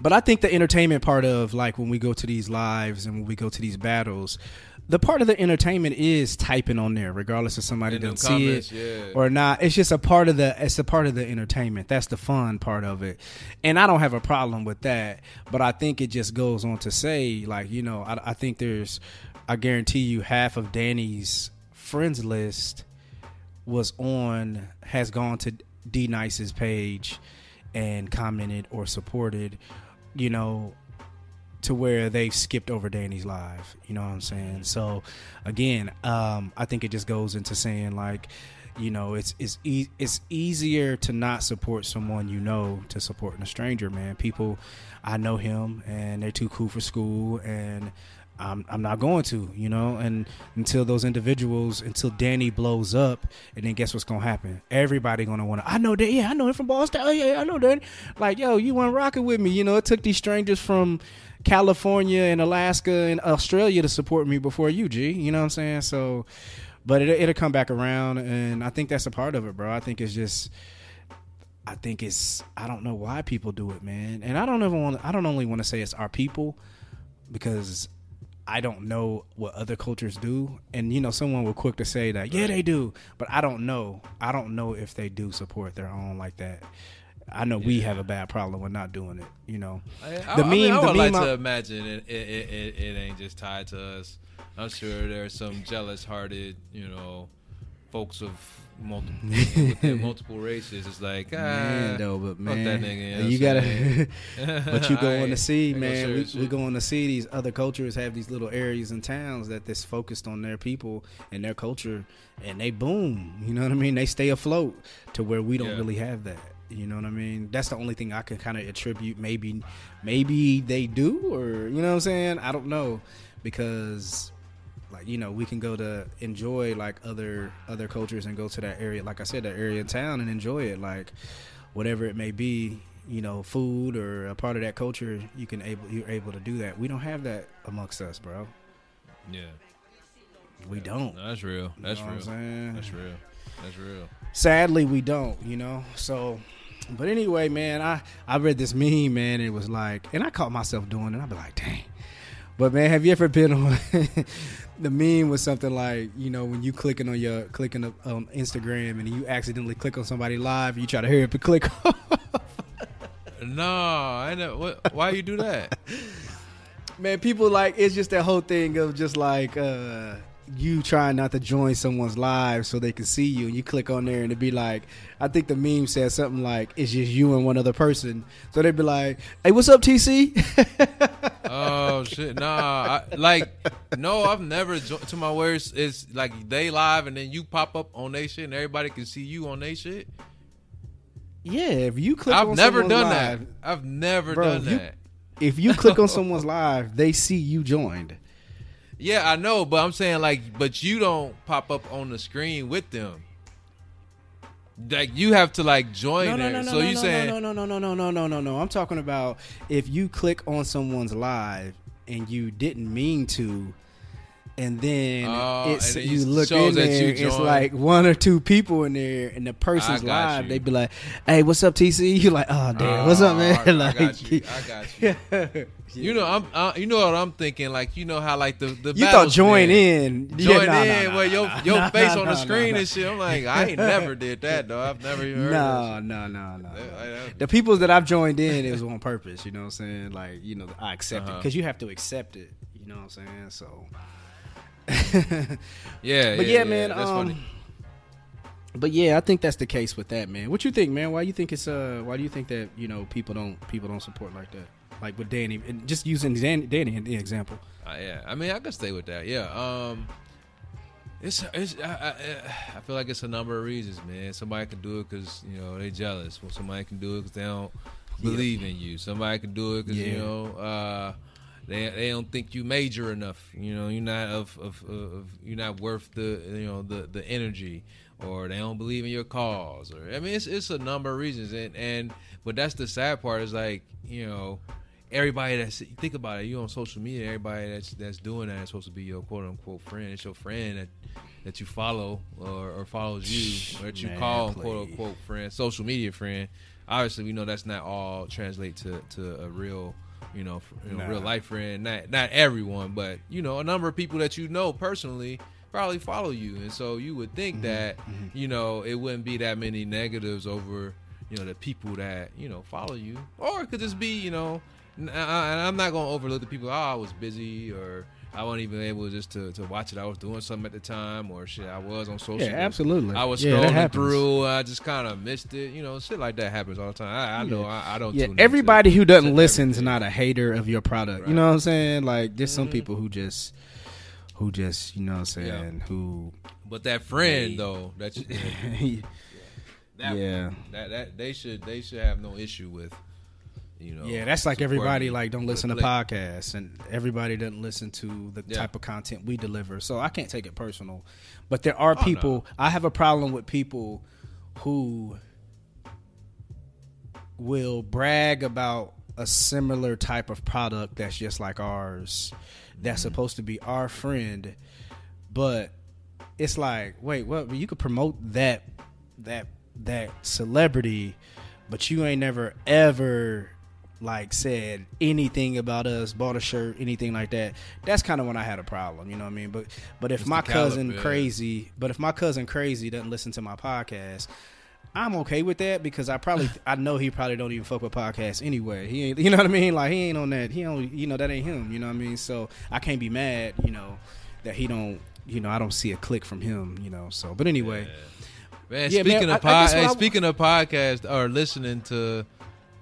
S1: But I think the entertainment part of like when we go to these lives and when we go to these battles, the part of the entertainment is typing on there, regardless if somebody doesn't see it
S2: yeah.
S1: or not. It's just a part of the it's a part of the entertainment. That's the fun part of it, and I don't have a problem with that. But I think it just goes on to say, like you know, I, I think there's, I guarantee you, half of Danny's friends list was on has gone to D Nice's page and commented or supported, you know, to where they've skipped over Danny's live. You know what I'm saying? So again, um, I think it just goes into saying like, you know, it's it's e- it's easier to not support someone you know to supporting a stranger, man. People, I know him and they're too cool for school and. I'm, I'm not going to, you know, and until those individuals, until Danny blows up, and then guess what's gonna happen? Everybody gonna want to. I know that, yeah, I know him from Boston. Oh yeah, I know that. Like, yo, you weren't rocking with me, you know. It took these strangers from California and Alaska and Australia to support me before you, G. You know what I'm saying? So, but it, it'll come back around, and I think that's a part of it, bro. I think it's just. I think it's I don't know why people do it, man. And I don't ever want I don't only want to say it's our people because I don't know what other cultures do. And you know, someone will quick to say that, yeah, they do, but I don't know. I don't know if they do support their own like that. I know we have a bad problem with not doing it. You know,
S2: I,
S1: the
S2: I,
S1: meme.
S2: I, mean, I
S1: the
S2: would like
S1: I-
S2: to imagine it it, it, it. it ain't just tied to us. I'm sure there's some jealous-hearted, you know, folks of multiple multiple races. It's like, ah,
S1: man, though, but man,
S2: that nigga.
S1: you
S2: what
S1: gotta. but you
S2: I
S1: going to see, man. We, we going to see these other cultures have these little areas and towns that that's focused on their people and their culture, and they boom. You know what I mean? They stay afloat to where we don't
S2: Yeah.
S1: really have that. You know what I mean? That's the only thing I can kind of attribute. Maybe, maybe they do, or you know what I'm saying? I don't know because like you know we can go to enjoy like other other cultures and go to that area like i said that area in town and enjoy it like whatever it may be you know food or a part of that culture you can able you're able to do that we don't have that amongst us bro
S2: yeah,
S1: we don't
S2: no, that's real. That's
S1: You know
S2: real.
S1: what I'm saying?
S2: That's real. That's real.
S1: sadly we don't you know so but anyway man i i read this meme man it was like and i caught myself doing it i'd be like dang but man have you ever been on the meme was something like you know when you clicking on your clicking on instagram and you accidentally click on somebody live you try to hurry up and click
S2: No, I know. What? Why you do that?
S1: man people like it's just that whole thing of just like uh you trying not to join someone's live so they can see you and you click on there and it'd be like i think the meme says something like it's just you and one other person so they'd be like hey what's up tc
S2: Oh shit! Nah, I, like no, I've never. Jo- to my worst. it's like they live and then you pop up on they shit and everybody can see you on they shit.
S1: yeah if you click
S2: I've
S1: on
S2: never done
S1: live,
S2: that. I've never
S1: Bro,
S2: done
S1: if you-
S2: that.
S1: if you click on someone's live they see you joined
S2: Yeah, I know, but I'm saying like, but you don't pop up on the screen with them. Like you have to like join
S1: no, no,
S2: there.
S1: no, no,
S2: so
S1: no,
S2: you
S1: no,
S2: saying
S1: no, no, no, no, no, no, no, no, no. I'm talking about if you click on someone's live and you didn't mean to, and then
S2: Oh,
S1: it's
S2: and it
S1: you look in there,
S2: you
S1: it's like one or two people in there, and the person's live.
S2: you.
S1: They be like, "Hey, what's up, TC?" You're like, "Oh, damn, what's up,
S2: Oh,
S1: man?"
S2: I,
S1: like,
S2: I got you. I got you. You know, I'm. Uh, you know what I'm thinking? Like, you know how like the the
S1: you thought join
S2: been-
S1: in,
S2: join
S1: Yeah, nah,
S2: in
S1: nah,
S2: where
S1: nah,
S2: your your face on the screen and shit. I'm like, I ain't never did that though. I've never even heard
S1: No, no, no, no.
S2: that. I- I-
S1: The people that I've joined in, it was on purpose. You know what I'm saying? Like, you know, I accept it
S2: Uh-huh.
S1: because you have to accept it. You know what I'm saying? So,
S2: Yeah,
S1: but yeah,
S2: yeah,
S1: man.
S2: That's
S1: um,
S2: funny.
S1: But yeah, I think that's the case with that, man. What you think, man? Why you think it's uh? Why do you think that you know people don't people don't support like that? Like with Danny, and just using Danny, Danny in the example.
S2: Uh, yeah, I mean, I could stay with that. Yeah. Um, it's it's. I, I, I feel like it's a number of reasons, man. Somebody can do it because you know they jealous. Well, somebody can do it because they don't believe in you. Somebody can do it because you know uh, they they don't think you major enough. You know, you're not of, of, of you're not worth the you know the the energy, or they don't believe in your cause. Or I mean, it's it's a number of reasons. And and but that's the sad part is like you know. Everybody that's think about it, you on social media. Everybody that's that's doing that is supposed to be your quote unquote friend. It's your friend that that you follow or, or follows you, or that you
S1: Man,
S2: call
S1: please.
S2: quote unquote friend, social media friend. Obviously, we know that's not all translate to, to a real, you know, you know
S1: Nah.
S2: real life friend. Not not everyone, but you know, a number of people that you know personally probably follow you, and so you would
S1: Mm-hmm.
S2: think that you know it wouldn't be that many negatives over you know the people that you know follow you, or it could just be you know. i'm not gonna overlook the people. Oh, I was busy, or I wasn't even able just to, to watch it. I was doing something at the time, or shit. I was on social.
S1: Yeah, absolutely.
S2: I was
S1: Yeah,
S2: scrolling through. I just kind of missed it. You know, shit like that happens all the time. I, I know. I, I don't.
S1: Yeah, everybody who doesn't listen is not a hater of your product. You know what I'm saying? Like, there's some
S2: Mhm.
S1: people who just, who just, you know what I'm saying? Who,
S2: But that friend
S1: They-
S2: though, that, you- that
S1: yeah,
S2: that that they should they should have no issue with. You know.
S1: yeah. That's like everybody like don't listen to podcasts, and everybody doesn't listen to the
S2: Yeah.
S1: type of content we deliver. So I can't take it personal. But there are
S2: Oh,
S1: people. I have a problem with people who will brag about a similar type of product that's just like ours that's
S2: Mm-hmm.
S1: supposed to be our friend but it's like wait what you could promote that that that celebrity but you ain't never ever like said anything about us bought a shirt anything like that that's kind of when i had a problem you know what i mean but but if
S2: It's
S1: my
S2: the caliber,
S1: cousin crazy but if my cousin crazy doesn't listen to my podcast I'm okay with that because I probably I know he probably don't even fuck with podcasts anyway. He ain't you know what I mean? Like he ain't on that. He don't you know that ain't him. You know what I mean? So I can't be mad. You know that he don't. You know I don't see a click from him. You know. So but anyway,
S2: Man,
S1: Yeah,
S2: speaking
S1: man,
S2: of
S1: I- I guess
S2: pod,
S1: what
S2: hey, speaking of podcast or listening to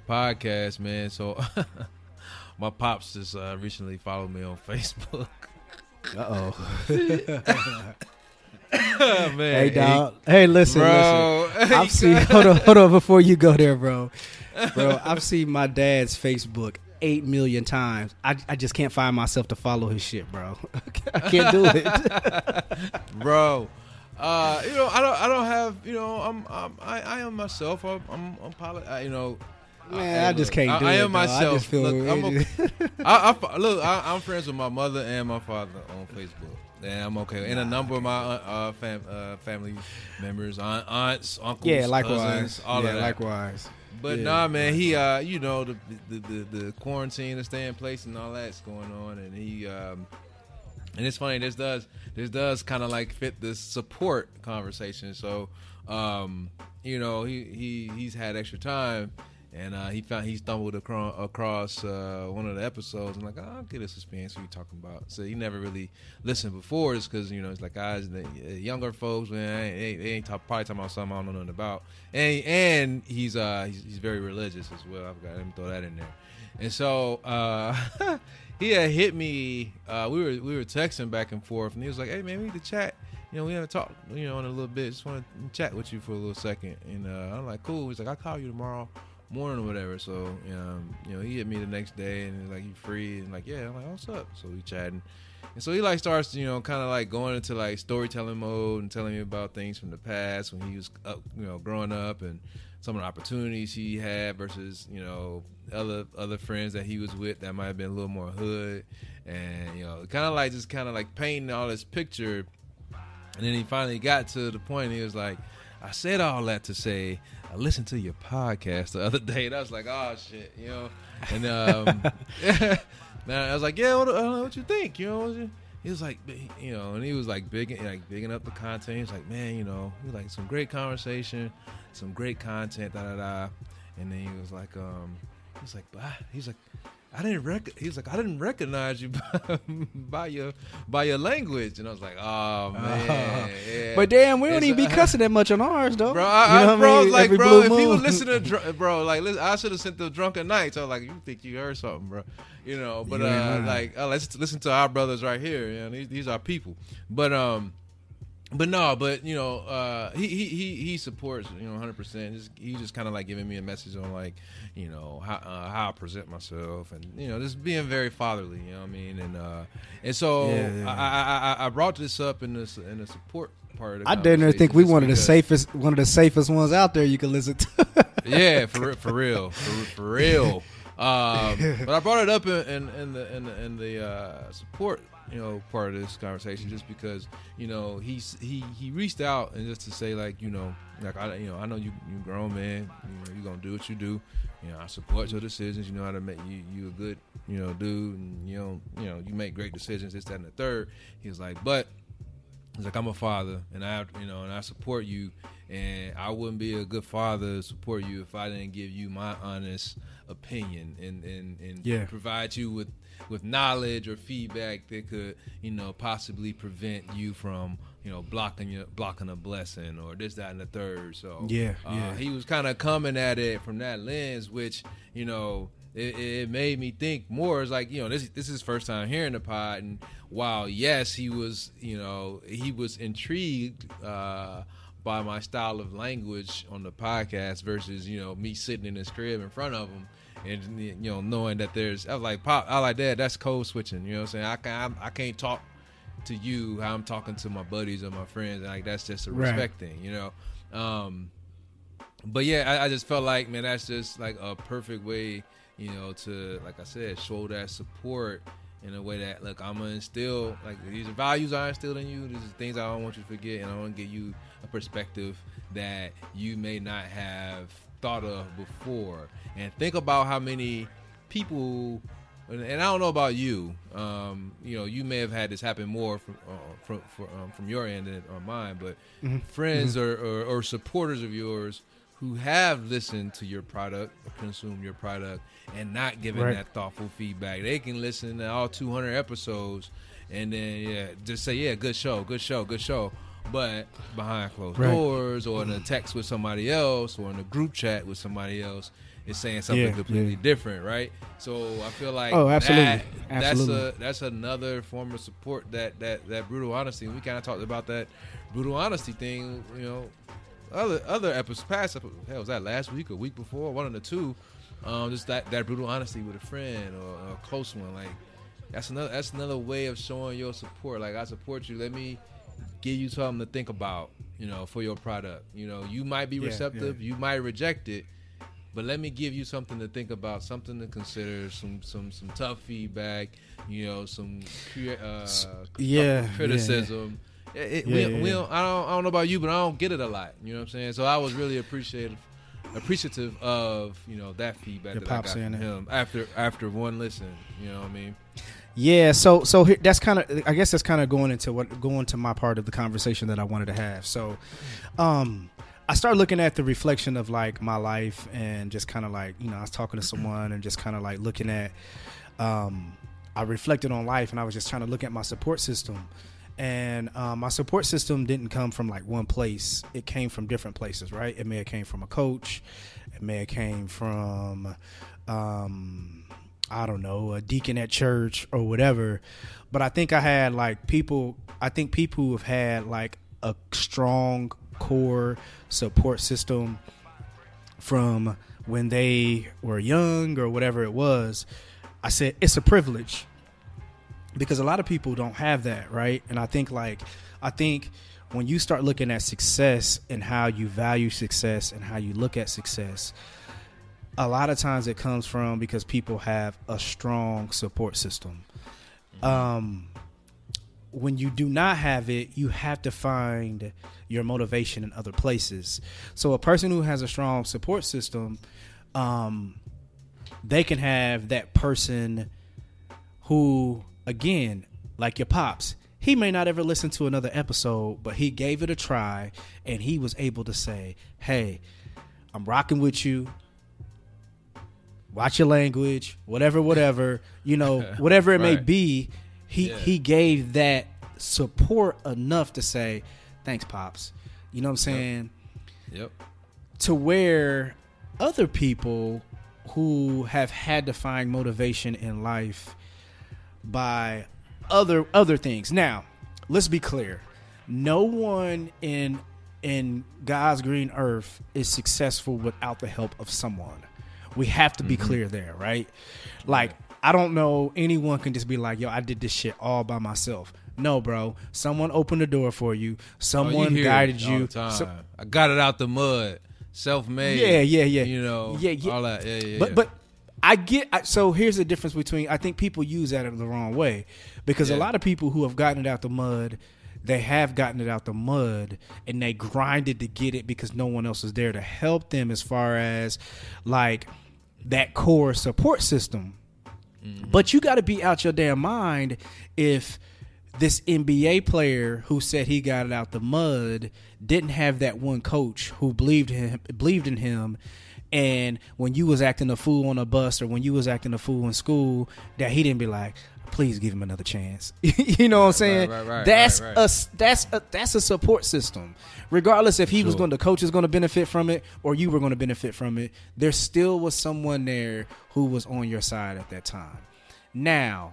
S2: podcasts, man. So my pops just uh, recently followed me on Facebook.
S1: uh oh.
S2: man,
S1: hey dog. Hey listen,
S2: bro.
S1: listen. I've seen. Hold on, hold on. Before you go there, bro. Bro, I've seen my dad's Facebook eight million times. I I just can't find myself to follow his shit, bro. I can't do it.
S2: bro. Uh, you know, I don't, I don't have, you know, I'm, I'm I, I am myself. I'm, I'm, I'm poli- I, you know,
S1: Man,
S2: I,
S1: I just can't do
S2: I
S1: it.
S2: am
S1: dog. I
S2: myself.
S1: just feel
S2: look, I'm okay. I, I, look I, I'm friends with my mother and my father on Facebook, and I'm okay. And a number of my uh, uh, fam, uh, family members, aunt, aunts, uncles,
S1: Yeah, likewise.
S2: cousins, all
S1: yeah,
S2: of that.
S1: likewise.
S2: But
S1: Yeah,
S2: nah, man, he uh, you know, the the, the the quarantine, the stay in place, and all that's going on, and he um, and it's funny. This does this does kind of like fit this support conversation. So, um, you know, he he he's had extra time, and uh, he found he stumbled across across uh, one of the episodes. and like, oh, I'll get a suspense. What are you talking about? So he never really listened before, just because you know it's like guys, the uh, younger folks, man, they, they ain't talk, probably talking about something I don't know nothing about. And and he's uh he's, he's very religious as well. I've got him throw that in there. And so uh, he had hit me. Uh, we were we were texting back and forth, and he was like, "Hey man, we need to chat. You know, we haven't talked, you know, in a little bit. Just want to chat with you for a little second. And uh, I'm like, "Cool." He's like, "I'll call you tomorrow morning or whatever." So um, you know, he hit me the next day, and he's like, "You free?" And like, "Yeah." I'm like, "What's up?" So we chatting. And so he like starts, you know, kind of like going into like storytelling mode and telling me about things from the past when he was, up, you know, growing up and some of the opportunities he had versus, you know, other other friends that he was with that might have been a little more hood, and you know, kind of like just kind of like painting all this picture. And then he finally got to the point. He was like, "I said all that to say." I listened to your podcast the other day, and I was like, "Oh shit," you know. And um, I was like, "Yeah, what, uh, what you think?" You know, he was like, you know, and he was like big, like bigging up the content. He was like, "Man, you know, he was like some great conversation, some great content, da da da." And then he was like, um, he was like, "Bah," he's like. I didn't rec- He's like, I didn't recognize you by, by your by your language, and I was like, oh man. yeah.
S1: But damn, we don't
S2: It's-
S1: even be cussing that much on ours, though.
S2: Bro, I,
S1: You know
S2: I, bro,
S1: mean?
S2: like,
S1: Every
S2: bro, if he
S1: moon.
S2: listen to, dr- bro, like, listen, I should have sent the drunken nights. I was like, you think you heard something, bro? You know, but
S1: ain't
S2: uh, like, uh, let's listen to our brothers right here. You know, these, these are people. But um, but no, but you know, uh, he he he supports you know 100. percent He's just kind of like giving me a message on like you know how uh, how I present myself and you know just being very fatherly. You know what I mean? And uh, and so
S1: Yeah, yeah.
S2: I, I I I brought this up in this in the support part.
S1: I didn't think we one of the safest one of the safest ones out there you can listen to.
S2: yeah, for for real, for, for real. Um, but I brought it up in, in, in the in the, in the uh, support, you know, part of this conversation, just because you know he's he he reached out and just to say like you know like I you know I know you you grown man, you know you gonna do what you do. You know I support your decisions. You know how to make you you a good you know dude, and you know you know you make great decisions. This that and the third. He was like, but He's like, I'm a father, and I, you know, and I support you, and I wouldn't be a good father to support you if I didn't give you my honest opinion and and, and
S1: Yeah.
S2: provide you with with knowledge or feedback that could, you know, possibly prevent you from, you know, blocking your blocking a blessing or this, that, and the third. So
S1: Yeah,
S2: uh,
S1: yeah.
S2: he was kind of coming at it from that lens, which you know. It, it made me think more. It's like you know, this this is first time hearing the pod, and while yes, he was you know he was intrigued uh, by my style of language on the podcast versus you know me sitting in his crib in front of him and you know knowing that there's I was like pop I like that that's code switching. You know what I'm saying? I can I can't talk to you how I'm talking to my buddies or my friends. Like that's just a
S1: Right.
S2: respect thing, you know. Um, but yeah, I, I just felt like man, that's just like a perfect way, you know, to like I said, show that support in a way that look, I'm gonna instill like these values I instilled in you. These are things I don't want you to forget, and I want to give you a perspective that you may not have thought of before. And think about how many people. And and I don't know about you. Um, you know, you may have had this happen more from uh, from for, um, from your end than on mine, but friends Or, or, or supporters of yours who have listened to your product or consumed your product and not given
S1: Right.
S2: that thoughtful feedback. They can listen to all 200 episodes and then yeah, just say yeah, good show, good show, good show. But behind closed
S1: Right.
S2: doors, or in a text with somebody else, or in a group chat with somebody else, is saying something
S1: Yeah,
S2: completely
S1: yeah.
S2: different, right? So I feel like
S1: Oh, absolutely.
S2: that-
S1: Absolutely.
S2: That's a that's another form of support that that that brutal honesty. We kind of talked about that brutal honesty thing, you know, other other episodes, past episodes. Hell, was that last week or week before? One of the two. Um, just that that brutal honesty with a friend or, or a close one. Like that's another that's another way of showing your support. Like I support you. Let me give you something to think about. You know, for your product. You know, you might be
S1: Yeah,
S2: receptive. You might reject it. But let me give you something to think about, something to consider, some some some tough feedback, you know, some uh,
S1: yeah, yeah,
S2: criticism. It- it-
S1: Yeah,
S2: we,
S1: yeah,
S2: we don't, I don't I don't know about you, but I don't get it a lot. You know what I'm saying? So I was really appreciative appreciative of you know that feedback that I got from him after after one listen. You know what I mean?
S1: Yeah, so so here, that's kind of I guess that's kind of going into what going to my part of the conversation that I wanted to have. So, um, I started looking at the reflection of like my life and just kind of like you know I was talking to someone and just kind of like looking at, um, I reflected on life and I was just trying to look at my support system, and um, my support system didn't come from like one place. It came from different places, right? It may have came from a coach, it may have came from, um, I don't know, a deacon at church or whatever. But I think I had like people. I think people who have had like a strong core support system from when they were young or whatever it was. I said it's a privilege because a lot of people don't have that, right? And I think like I think when you start looking at success and how you value success and how you look at success, a lot of times it comes from because people have a strong support system. Um, when you do not have it, you have to find your motivation in other places. So a person who has a strong support system, um, they can have that person who, again, like your pops, he may not ever listen to another episode, but he gave it a try and he was able to say, Hey, I'm rocking with you. Watch your language, whatever, whatever, you know, whatever it may be. He
S2: Yeah.
S1: he gave that support enough to say, Thanks, Pops. You know what I'm saying?
S2: Yep.
S1: to where other people who have had to find motivation in life by other other things. Now, let's be clear. no one in in God's green earth is successful without the help of someone. We have to be mm-hmm. clear there, right? Like I don't know anyone can just be like, "Yo, I did this shit all by myself." No, bro. Someone opened the door for you.
S2: Oh,
S1: Someone guided you. So-
S2: I got it out the mud, self made.
S1: Yeah, yeah, yeah.
S2: You know,
S1: Yeah, yeah.
S2: all that. Yeah, yeah.
S1: but
S2: yeah.
S1: but I get I- so here's the difference between I think people use that in the wrong way because a lot of people who have gotten it out the mud they have gotten it out the mud and they grinded to get it because no one else is there to help them as far as like that core support system. Mm-hmm. But you got to be out your damn mind if this NBA player who said he got it out the mud didn't have that one coach who believed him believed in him. And when you was acting a fool on a bus or when you was acting a fool in school that he didn't be like please give him another chance you know what i'm saying
S2: right, right,
S1: that's
S2: right,
S1: a
S2: right.
S1: s- that's a that's a support system regardless if he was going the coach is going to benefit from it or you were going to benefit from it there still was someone there who was on your side at that time now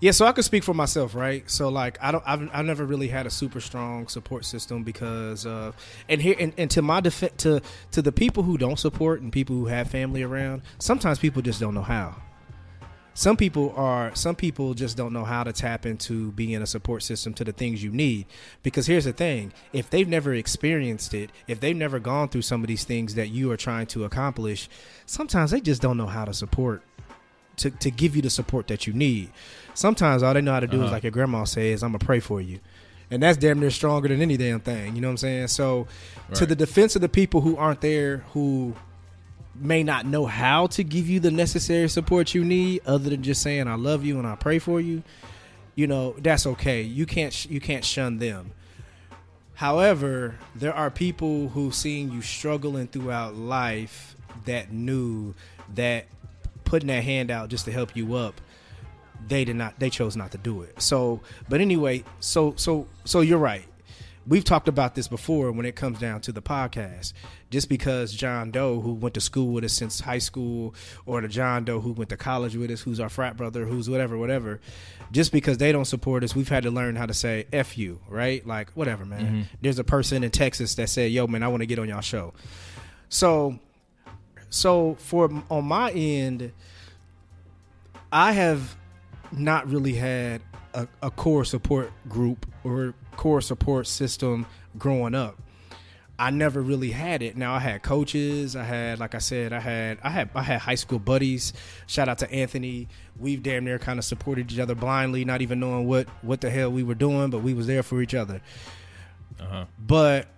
S1: yeah, so I could speak for myself, right? So like I don't I've, I've never really had a super strong support system because uh and here and, and to my defense to to the people who don't support and people who have family around, sometimes people just don't know how. Some people are some people just don't know how to tap into being a support system to the things you need because here's the thing, if they've never experienced it, if they've never gone through some of these things that you are trying to accomplish, sometimes they just don't know how to support to, to give you the support that you need. Sometimes all they know how to do is
S2: Uh-huh.
S1: like your grandma says, I'm gonna pray for you. And that's damn near stronger than any damn thing. You know what I'm saying? So to the defense of the people who aren't there who may not know how to give you the necessary support you need other than just saying I love you and I pray for you, you know, that's okay. You can't sh- you can't shun them. However, there are people who seen you struggling throughout life that knew that putting that hand out just to help you up, they did not they chose not to do it. So, but anyway, so so so you're right. We've talked about this before when it comes down to the podcast. Just because John Doe, who went to school with us since high school, or the John Doe who went to college with us, who's our frat brother, who's whatever, whatever, just because they don't support us, we've had to learn how to say F you, right? Like, whatever, man. Mm-hmm. There's a person in Texas that said, Yo, man, I want to get on y'all show. So so for on my end, I have not really had a, a core support group or core support system growing up. I never really had it. Now I had coaches. I had, like I said, I had, I had, I had high school buddies. Shout out to Anthony. We've damn near kind of supported each other blindly, not even knowing what what the hell we were doing, but we was there for each other.
S2: Uh-huh.
S1: But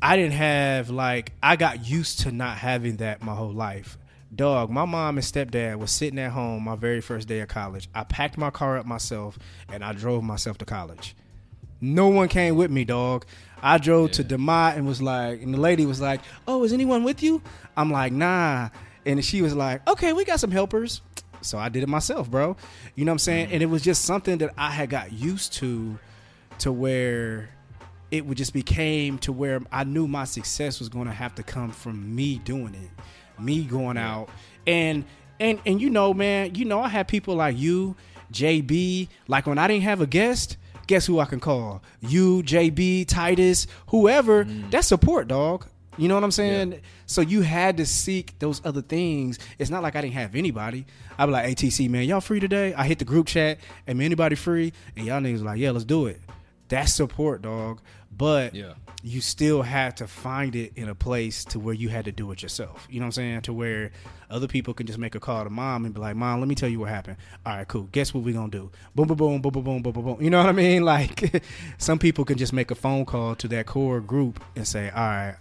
S1: I didn't have like I got used to not having that my whole life. Dog, my mom and stepdad was sitting at home my very first day of college. I packed my car up myself and I drove myself to college. No one came with me, dog. I drove to DeMott and was like, and the lady was like, "Oh, is anyone with you?" I'm like, "Nah," and she was like, "Okay, we got some helpers." So I did it myself, bro. You know what I'm saying? Mm. And it was just something that I had got used to, to where it would just became to where I knew my success was going to have to come from me doing it, me going out, and and and you know, man, you know, I had people like you, JB. Like when I didn't have a guest, guess who I can call? You, JB, Titus, whoever. Mm. That's support, dog. You know what I'm saying? So you had to seek those other things. It's not like I didn't have anybody. I'd be like, ATC, man, y'all free today? I hit the group chat, and anybody free? And y'all niggas like, yeah, let's do it. That's support, dog. But
S2: Yeah
S1: you still had to find it in a place to where you had to do it yourself. You know what I'm saying? To where other people can just make a call to mom and be like, "Mom, let me tell you what happened." All right, cool. Guess what we gonna do? Boom, boom, boom, boom, boom, boom, boom, boom. You know what I mean? Like, some people can just make a phone call to that core group and say, "All right."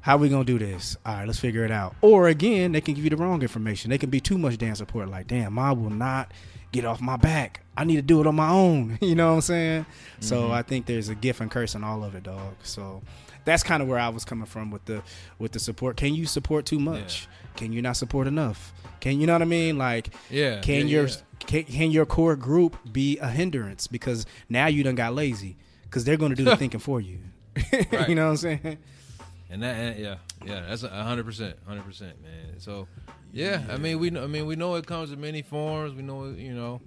S1: How we gonna do this? All right, let's figure it out. Or again, they can give you the wrong information. They can be too much damn support. Like, damn, mom will not get off my back. I need to do it on my own. You know what I'm saying? So mm-hmm. I think there's a gift and curse in all of it, dog. So that's kind of where I was coming from with the with the support. Can you support too much? Can you not support enough? Can you know what I mean? Like,
S2: Yeah,
S1: Can
S2: yeah,
S1: your
S2: yeah.
S1: Can, can your core group be a hindrance because now you done got lazy because they're going to do the thinking for you. You know what I'm saying?
S2: And that, and yeah, yeah, that's a hundred percent, hundred percent, man. So, yeah, I mean, we, know, I mean, we know it comes in many forms. We know, you know,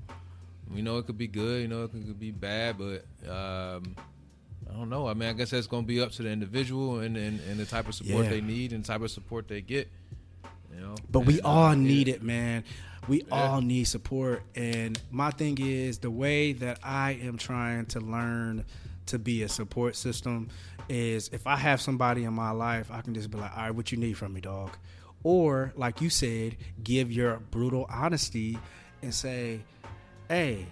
S2: We know it could be good. You know it could be bad, but um, I don't know. I mean, I guess that's going to be up to the individual and, and, and the type of support
S1: Yeah.
S2: they need and the type of support they get. You know,
S1: But we
S2: uh,
S1: all
S2: yeah.
S1: need it, man. We
S2: Yeah.
S1: all need support. And my thing is the way that I am trying to learn to be a support system is if I have somebody in my life, I can just be like, all right, what you need from me, dog? Or, like you said, give your brutal honesty and say, hey,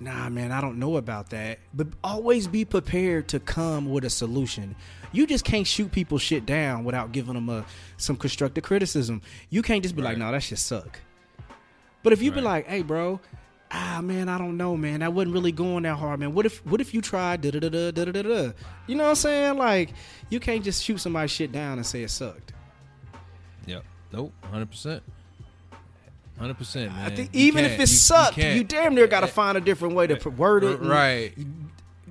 S1: nah, man, I don't know about that. But always be prepared to come with a solution. You just can't shoot people shit down without giving them a some constructive criticism. You can't just be like,
S2: Right.
S1: no, that shit suck. But if you be
S2: Right.
S1: like, hey, bro, ah, man, I don't know, man, that wasn't really going that hard, man. What if, what if you tried da da da da da da da? You know what I'm saying? Like, you can't just shoot somebody shit down and say it sucked.
S2: Nope. Hundred percent. Hundred percent, man.
S1: I think even if it
S2: you- you
S1: sucked, you,
S2: can't.
S1: damn near got to find a different way to word it.
S2: right.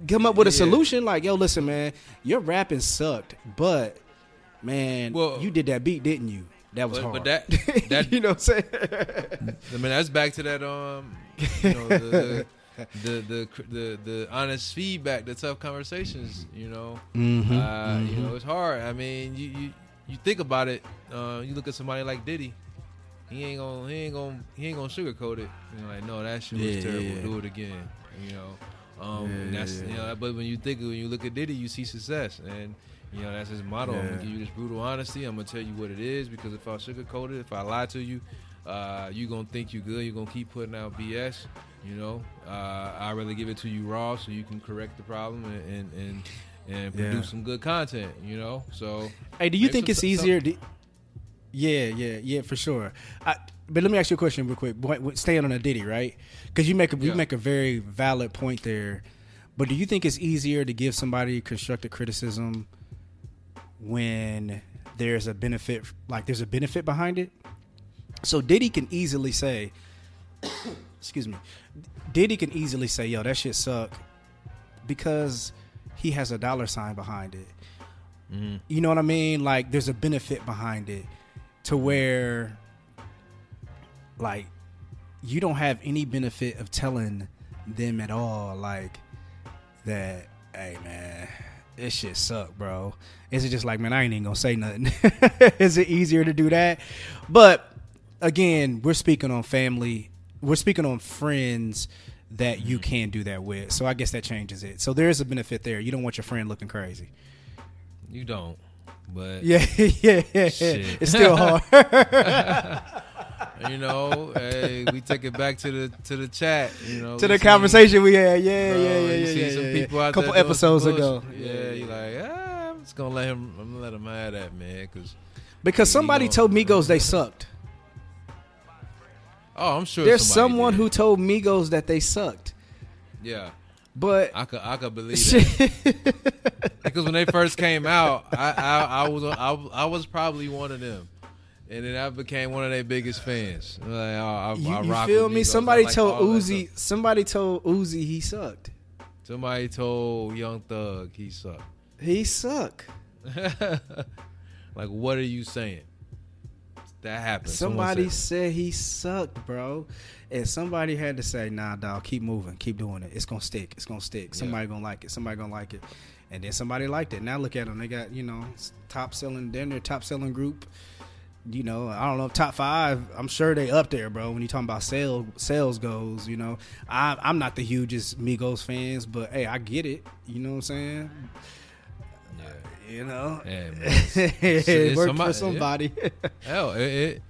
S1: Come up with a
S2: Yeah.
S1: solution. Like, yo, listen, man, your rapping sucked, but man,
S2: Well-
S1: you did that beat, didn't you? That was
S2: But-
S1: hard.
S2: but that- that-
S1: you know what I'm saying?
S2: I mean, that's back to that um, you know, the, the, the the the the honest feedback, the tough conversations. You know,
S1: Mhm,
S2: uh, you
S1: mhm.
S2: know, it's hard. I mean, you you you think about it. Uh, you look at somebody like Diddy. He ain't gonna he ain't gonna he ain't gonna sugarcoat it. You know, like no, that shit was
S1: Yeah,
S2: terrible.
S1: yeah.
S2: Do it again. You know, um,
S1: Yeah,
S2: that's
S1: yeah.
S2: you know. But when you think when you look at Diddy, you see success, and you know that's his motto. I'm gonna give you this brutal honesty. I'm gonna tell you what it is because if I sugarcoat it, if I lie to you, uh, you gonna think you good. You're gonna keep putting out BS. You know, uh, I really give it to you raw so you can correct the problem and and and, and
S1: Yeah.
S2: produce some good content. You know, so
S1: Hey, do you think
S2: some-
S1: it's
S2: some-
S1: easier? To, yeah, yeah, yeah, for sure. I, but let me ask you a question real quick. Staying on a Diddy, right? Because you make a, you make a very valid point there. But do you think it's easier to give somebody constructive criticism when there's a benefit, like there's a benefit behind it? So Diddy can easily say, excuse me, Diddy can easily say, "Yo, that shit suck," because he has a dollar sign behind it.
S2: mhm.
S1: You know what I mean? Like there's a benefit behind it to where like you don't have any benefit of telling them at all like that hey man this shit suck bro is it just like man i ain't even gonna say nothing is it easier to do that but again we're speaking on family we're speaking on friends that you can do that with so i guess that changes it so there is a benefit there you don't want your friend looking crazy
S2: you don't. But
S1: yeah, yeah, yeah.
S2: Shit.
S1: It's still hard.
S2: you know, hey, we take it back to the to the chat. You know,
S1: to the
S2: see-
S1: conversation we had. Yeah,
S2: bro,
S1: yeah, yeah, yeah.
S2: see
S1: yeah,
S2: some
S1: yeah,
S2: people
S1: yeah.
S2: out
S1: couple episodes ago.
S2: Yeah, you like, ah, I'm just gonna let him. I'm gonna let him have that, man. Cause
S1: Because somebody
S2: know.
S1: told Migos they sucked.
S2: Oh, I'm sure
S1: There's someone
S2: did.
S1: who told Migos that they sucked.
S2: yeah.
S1: But
S2: I could I could believe that because when they first came out, I I, I was I, I was probably one of them, and then I became one of their biggest fans. Like, I, I,
S1: you, you feel me?
S2: Migos.
S1: Somebody
S2: like
S1: told Uzi. Somebody told Uzi he sucked.
S2: Somebody told Young Thug he sucked.
S1: He suck.
S2: like, what are you saying? That happened.
S1: Somebody
S2: said
S1: said he sucked, bro. And somebody had to say, nah, dog, keep moving, keep doing it. It's gonna stick. It's gonna stick. Somebody gonna like it. Somebody gonna like it. And then somebody liked it. Now look at them. They got, you know, top selling their top selling group. You know, I don't know, top five. I'm sure they up there, bro. When you talking about sales sales goes, you know. I I'm not the hugest Migos fans, but hey, I get it. You know what I'm saying?
S2: Yeah.
S1: You know.
S2: Yeah, man.
S1: it
S2: it's
S1: worked
S2: somebody-
S1: for somebody.
S2: Hell, it it,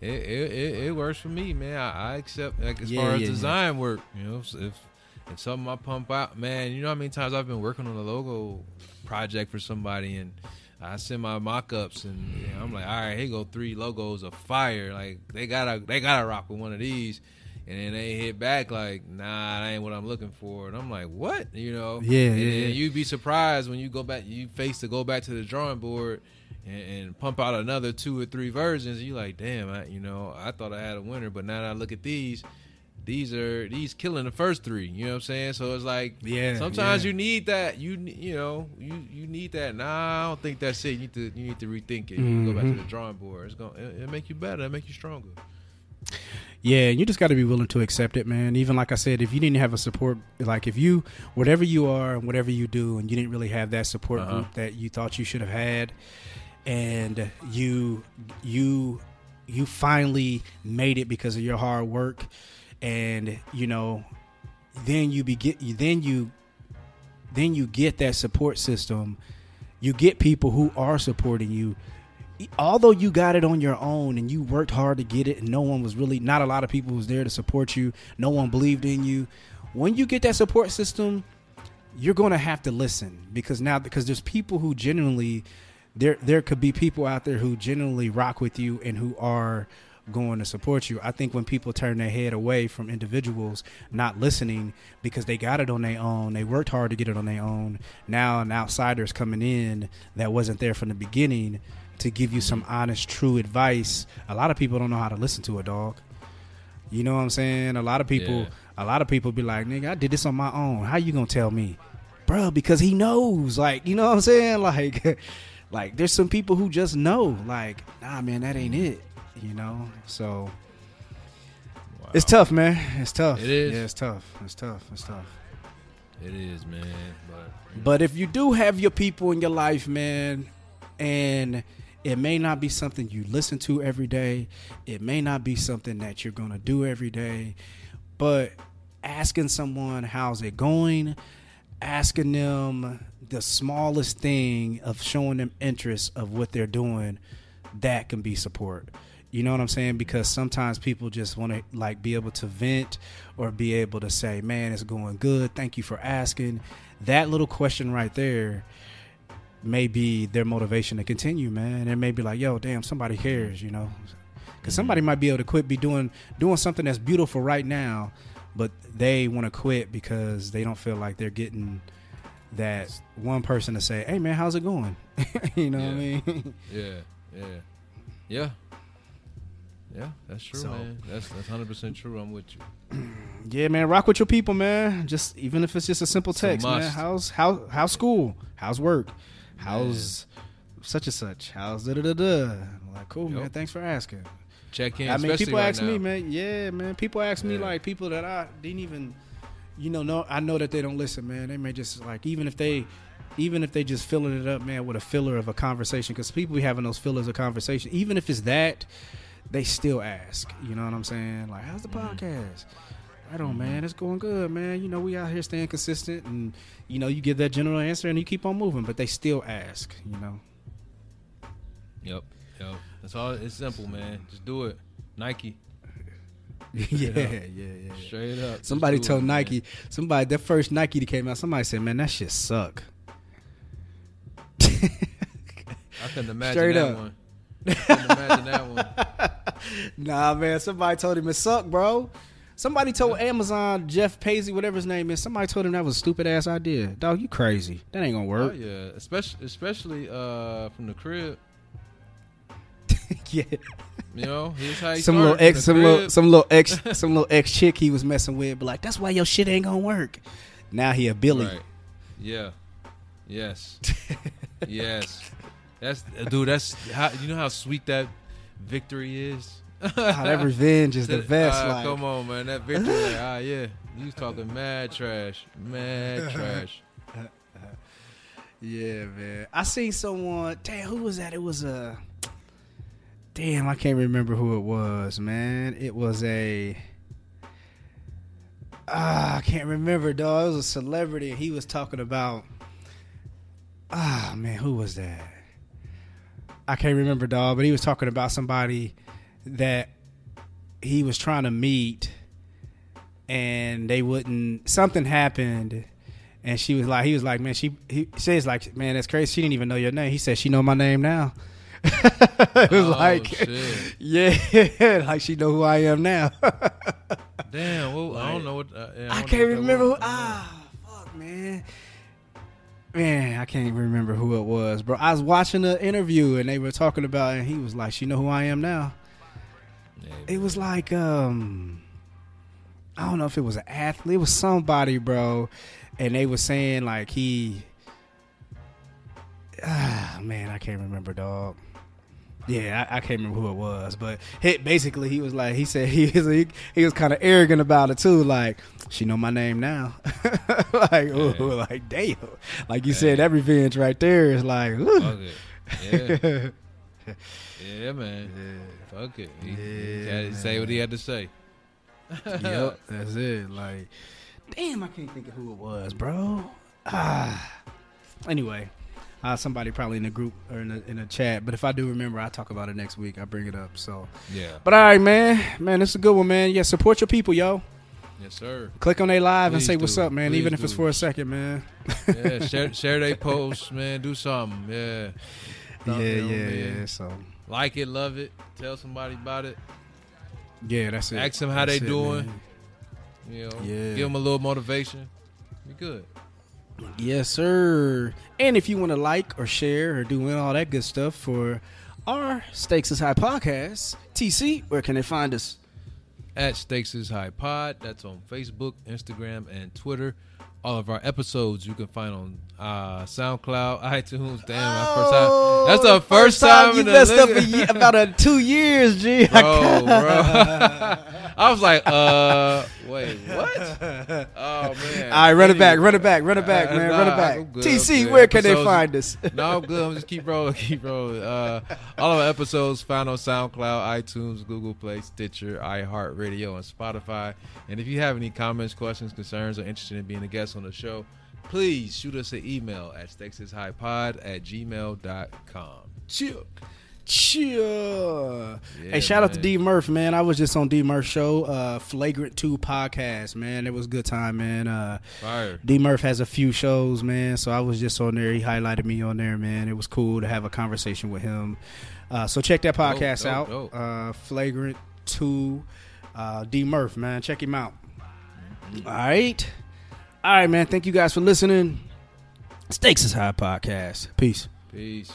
S2: it it it it works for me, man. I, I accept like as
S1: Yeah,
S2: far as
S1: yeah, yeah.
S2: design work, you know, if if if something I pump out, man, you know how many times I've been working on a logo project for somebody and I send my mock-ups and you know, I'm like, all right, here go three logos of fire. Like they gotta they gotta rock with one of these. And then they hit back like, nah, that ain't what I'm looking for. And I'm like, what? You know?
S1: Yeah,
S2: And
S1: yeah,
S2: you'd be surprised when you go back, you face to go back to the drawing board and, and pump out another two or three versions. You like, damn, I, you know, I thought I had a winner, but now that I look at these, these are these killing the first three. You know what I'm saying? So it's like,
S1: Yeah,
S2: sometimes
S1: yeah.
S2: you need that. You you know, you you need that. Nah, I don't think that's it. You need to you need to rethink it. To go back to the mm-hmm. drawing board. It's gonna it, it make you better. It make you stronger.
S1: Yeah, you just got to be willing to accept it, man. Even like I said, if you didn't have a support, like if you, whatever you are, and whatever you do, and you didn't really have that support
S2: Uh-huh.
S1: group that you thought you should have had, and you, you, you finally made it because of your hard work, and you know, then you begin, then you, then you get that support system. You get people who are supporting you although you got it on your own and you worked hard to get it and no one was really not a lot of people was there to support you no one believed in you when you get that support system you're going to have to listen because now because there's people who genuinely there there could be people out there who genuinely rock with you and who are going to support you. I think when people turn their head away from individuals not listening because they got it on their own, they worked hard to get it on their own. Now an outsider's coming in that wasn't there from the beginning to give you some honest, true advice. A lot of people don't know how to listen to a dog. You know what I'm saying? A lot of people,
S2: Yeah.
S1: a lot of people be like, "Nigga, I did this on my own. How you gonna tell me, bro?" Because he knows. Like, you know what I'm saying? Like, like there's some people who just know. Like, nah, man, that ain't it. You know. So
S2: Wow.
S1: it's tough, man. It's tough.
S2: It is.
S1: Yeah, it's tough. It's tough. It's tough.
S2: It is, man. But
S1: But if you do have your people in your life, man, and it may not be something you listen to every day, it may not be something that you're going to do every day, but asking someone how's it going, asking them the smallest thing of showing them interest of what they're doing, that can be support. You know what I'm saying? Because sometimes people just want to like be able to vent or be able to say, "Man, it's going good. Thank you for asking." That little question right there may be their motivation to continue, man. It may be like, "Yo, damn, somebody cares," you know? Because mm-hmm. somebody might be able to quit, be doing doing something that's beautiful right now, but they want to quit because they don't feel like they're getting that one person to say, "Hey, man, how's it going?" you know what I mean?
S2: yeah, yeah, yeah, yeah. That's true,
S1: So-
S2: man. That's that's hundred percent true. I'm with you.
S1: Yeah, man, rock with your people, man. Just even if it's just a simple
S2: It's a
S1: text, man. How's how how's school? How's work? How's such and such? How's da da da da? Like, cool, man. Thanks for asking.
S2: Check in.
S1: I mean, people
S2: right
S1: ask
S2: now.
S1: me, man. Yeah, man. People ask me like people that I didn't even, you know, know. I know that they don't listen, man. They may just like even if they, even if they just filling it up, man, with a filler of a conversation. Because people be having those fillers of conversation. Even if it's that, they still ask. You know what I'm saying? Like, how's the
S2: Mm-hmm.
S1: podcast? Right on, mm-hmm. man. It's going good, man. You know, we out here staying consistent, and you know, you give that general answer, and you keep on moving. But they still ask. You know.
S2: Yep, yep. That's all. It's simple, man. Just do it. Nike,
S1: yeah, yeah, yeah.
S2: straight up.
S1: Somebody told
S2: it, man.
S1: Nike, somebody that first Nike that came out, somebody said, "Man, that shit suck."
S2: I couldn't imagine
S1: Straight
S2: that
S1: up.
S2: one. I couldn't imagine that one.
S1: Nah, man, somebody told him it sucked, bro. Somebody told Amazon Jeff Paisley, whatever his name is, somebody told him that was a stupid ass idea. Dog, you crazy? That ain't gonna work.
S2: Oh
S1: work.
S2: yeah, especially especially uh from the crib.
S1: yeah,
S2: You know, here's how he
S1: some little ex, some little, some little ex, some little ex chick he was messing with, but like that's why your shit ain't gonna work. Now he a Billy.
S2: Right. Yeah. Yes. yes. That's dude. That's how you know how sweet that victory is.
S1: How that revenge is the best.
S2: ah,
S1: like,
S2: come on, man. That victory. ah, yeah. You was talking mad trash. Mad trash.
S1: Yeah, man. I seen someone. Damn, who was that? It was a. Damn, I can't remember who it was, man. It was a. Ah, I can't remember, dog. It was a celebrity. He was talking about. Ah, man, who was that? I can't remember, dog. But he was talking about somebody that he was trying to meet, and they wouldn't. Something happened, and she was like, he was like, man, she he says like, man, that's crazy. She didn't even know your name. He said she know my name now. it was
S2: Oh,
S1: like,
S2: shit.
S1: yeah, like she know who I am now.
S2: Damn. Well, I don't know what. Uh, yeah,
S1: I
S2: don't
S1: can't
S2: know what that
S1: remember who.
S2: was.
S1: Ah, fuck, man. Man, I can't even remember who it was, bro. I was watching the interview and they were talking about, it, and he was like, "She know who I am now."
S2: Yeah,
S1: It was like, um, I don't know if it was an athlete, it was somebody, bro, and they were saying like he. Ah, man, I can't remember, dog. Yeah, I, I can't remember who it was, but he, basically he was like he said he was he, he was kind of arrogant about it too. Like she know my name now, like ooh, like damn, like you said that revenge right there is like.
S2: Yeah. yeah, man. Fuck it. He, he
S1: Yeah,
S2: to say what he had to say.
S1: yep, that's it. Like damn, I can't think of who it was, bro. Ah, anyway. Uh, somebody probably in the group or in the, in the chat, but if I do remember, I'll talk about it next week. I bring it up. So,
S2: Yeah.
S1: but all right, man, man, this is a good one, man. Yeah, support your people, yo.
S2: Yes, sir.
S1: Click on their live and
S2: Please
S1: say what's up, man.
S2: Please
S1: even if it's for a second, man.
S2: Yeah, share share their posts, man. Do something. Yeah.
S1: Yeah, yeah,
S2: them,
S1: yeah. So,
S2: Like it, love it. Tell somebody about it.
S1: yeah, that's it.
S2: Ask them how
S1: That's
S2: they
S1: it,
S2: doing.
S1: man.
S2: You know,
S1: Yeah.
S2: give them a little motivation. Be good.
S1: Yes, sir. And if you want to like or share or do all that good stuff for our Stakes is High podcast, TC, where can they find us?
S2: At Stakes is High Pod. That's on Facebook, Instagram, and Twitter. All of our episodes you can find on uh, SoundCloud, iTunes. Damn, my first time. That's the first, time,
S1: you
S2: in
S1: messed up a year, about a two years, G.
S2: bro, bro. I was like, uh, wait, what? Oh man!
S1: All right, run it back, run it back, run it back,
S2: Uh,
S1: man,
S2: nah,
S1: run it back.
S2: Good,
S1: TC,
S2: I'm good.
S1: where can they find us?
S2: no, I'm good. I'm just keep rolling, keep rolling. Uh, all of our episodes found on SoundCloud, iTunes, Google Play, Stitcher, iHeartRadio, and Spotify. And if you have any comments, questions, concerns, or interested in being a guest on the show, please shoot us an email at stakesishighpod at gmail.com. Chill.
S1: Chill.
S2: Yeah,
S1: hey, shout out to. D Murph, man. I was just on D Murph show, uh, Flagrant Two podcast, man. It was a good time, man. Uh,
S2: Fire.
S1: D Murph has a few shows, man. So I was just on there. He highlighted me on there, man. It was cool to have a conversation with him. Uh, so check that podcast
S2: dope,
S1: out.
S2: dope.
S1: Uh, Flagrant Two, uh, D Murph, man. Check him out. All right, all right, man. Thank you guys for listening. Stakes is High podcast. Peace.
S2: Peace.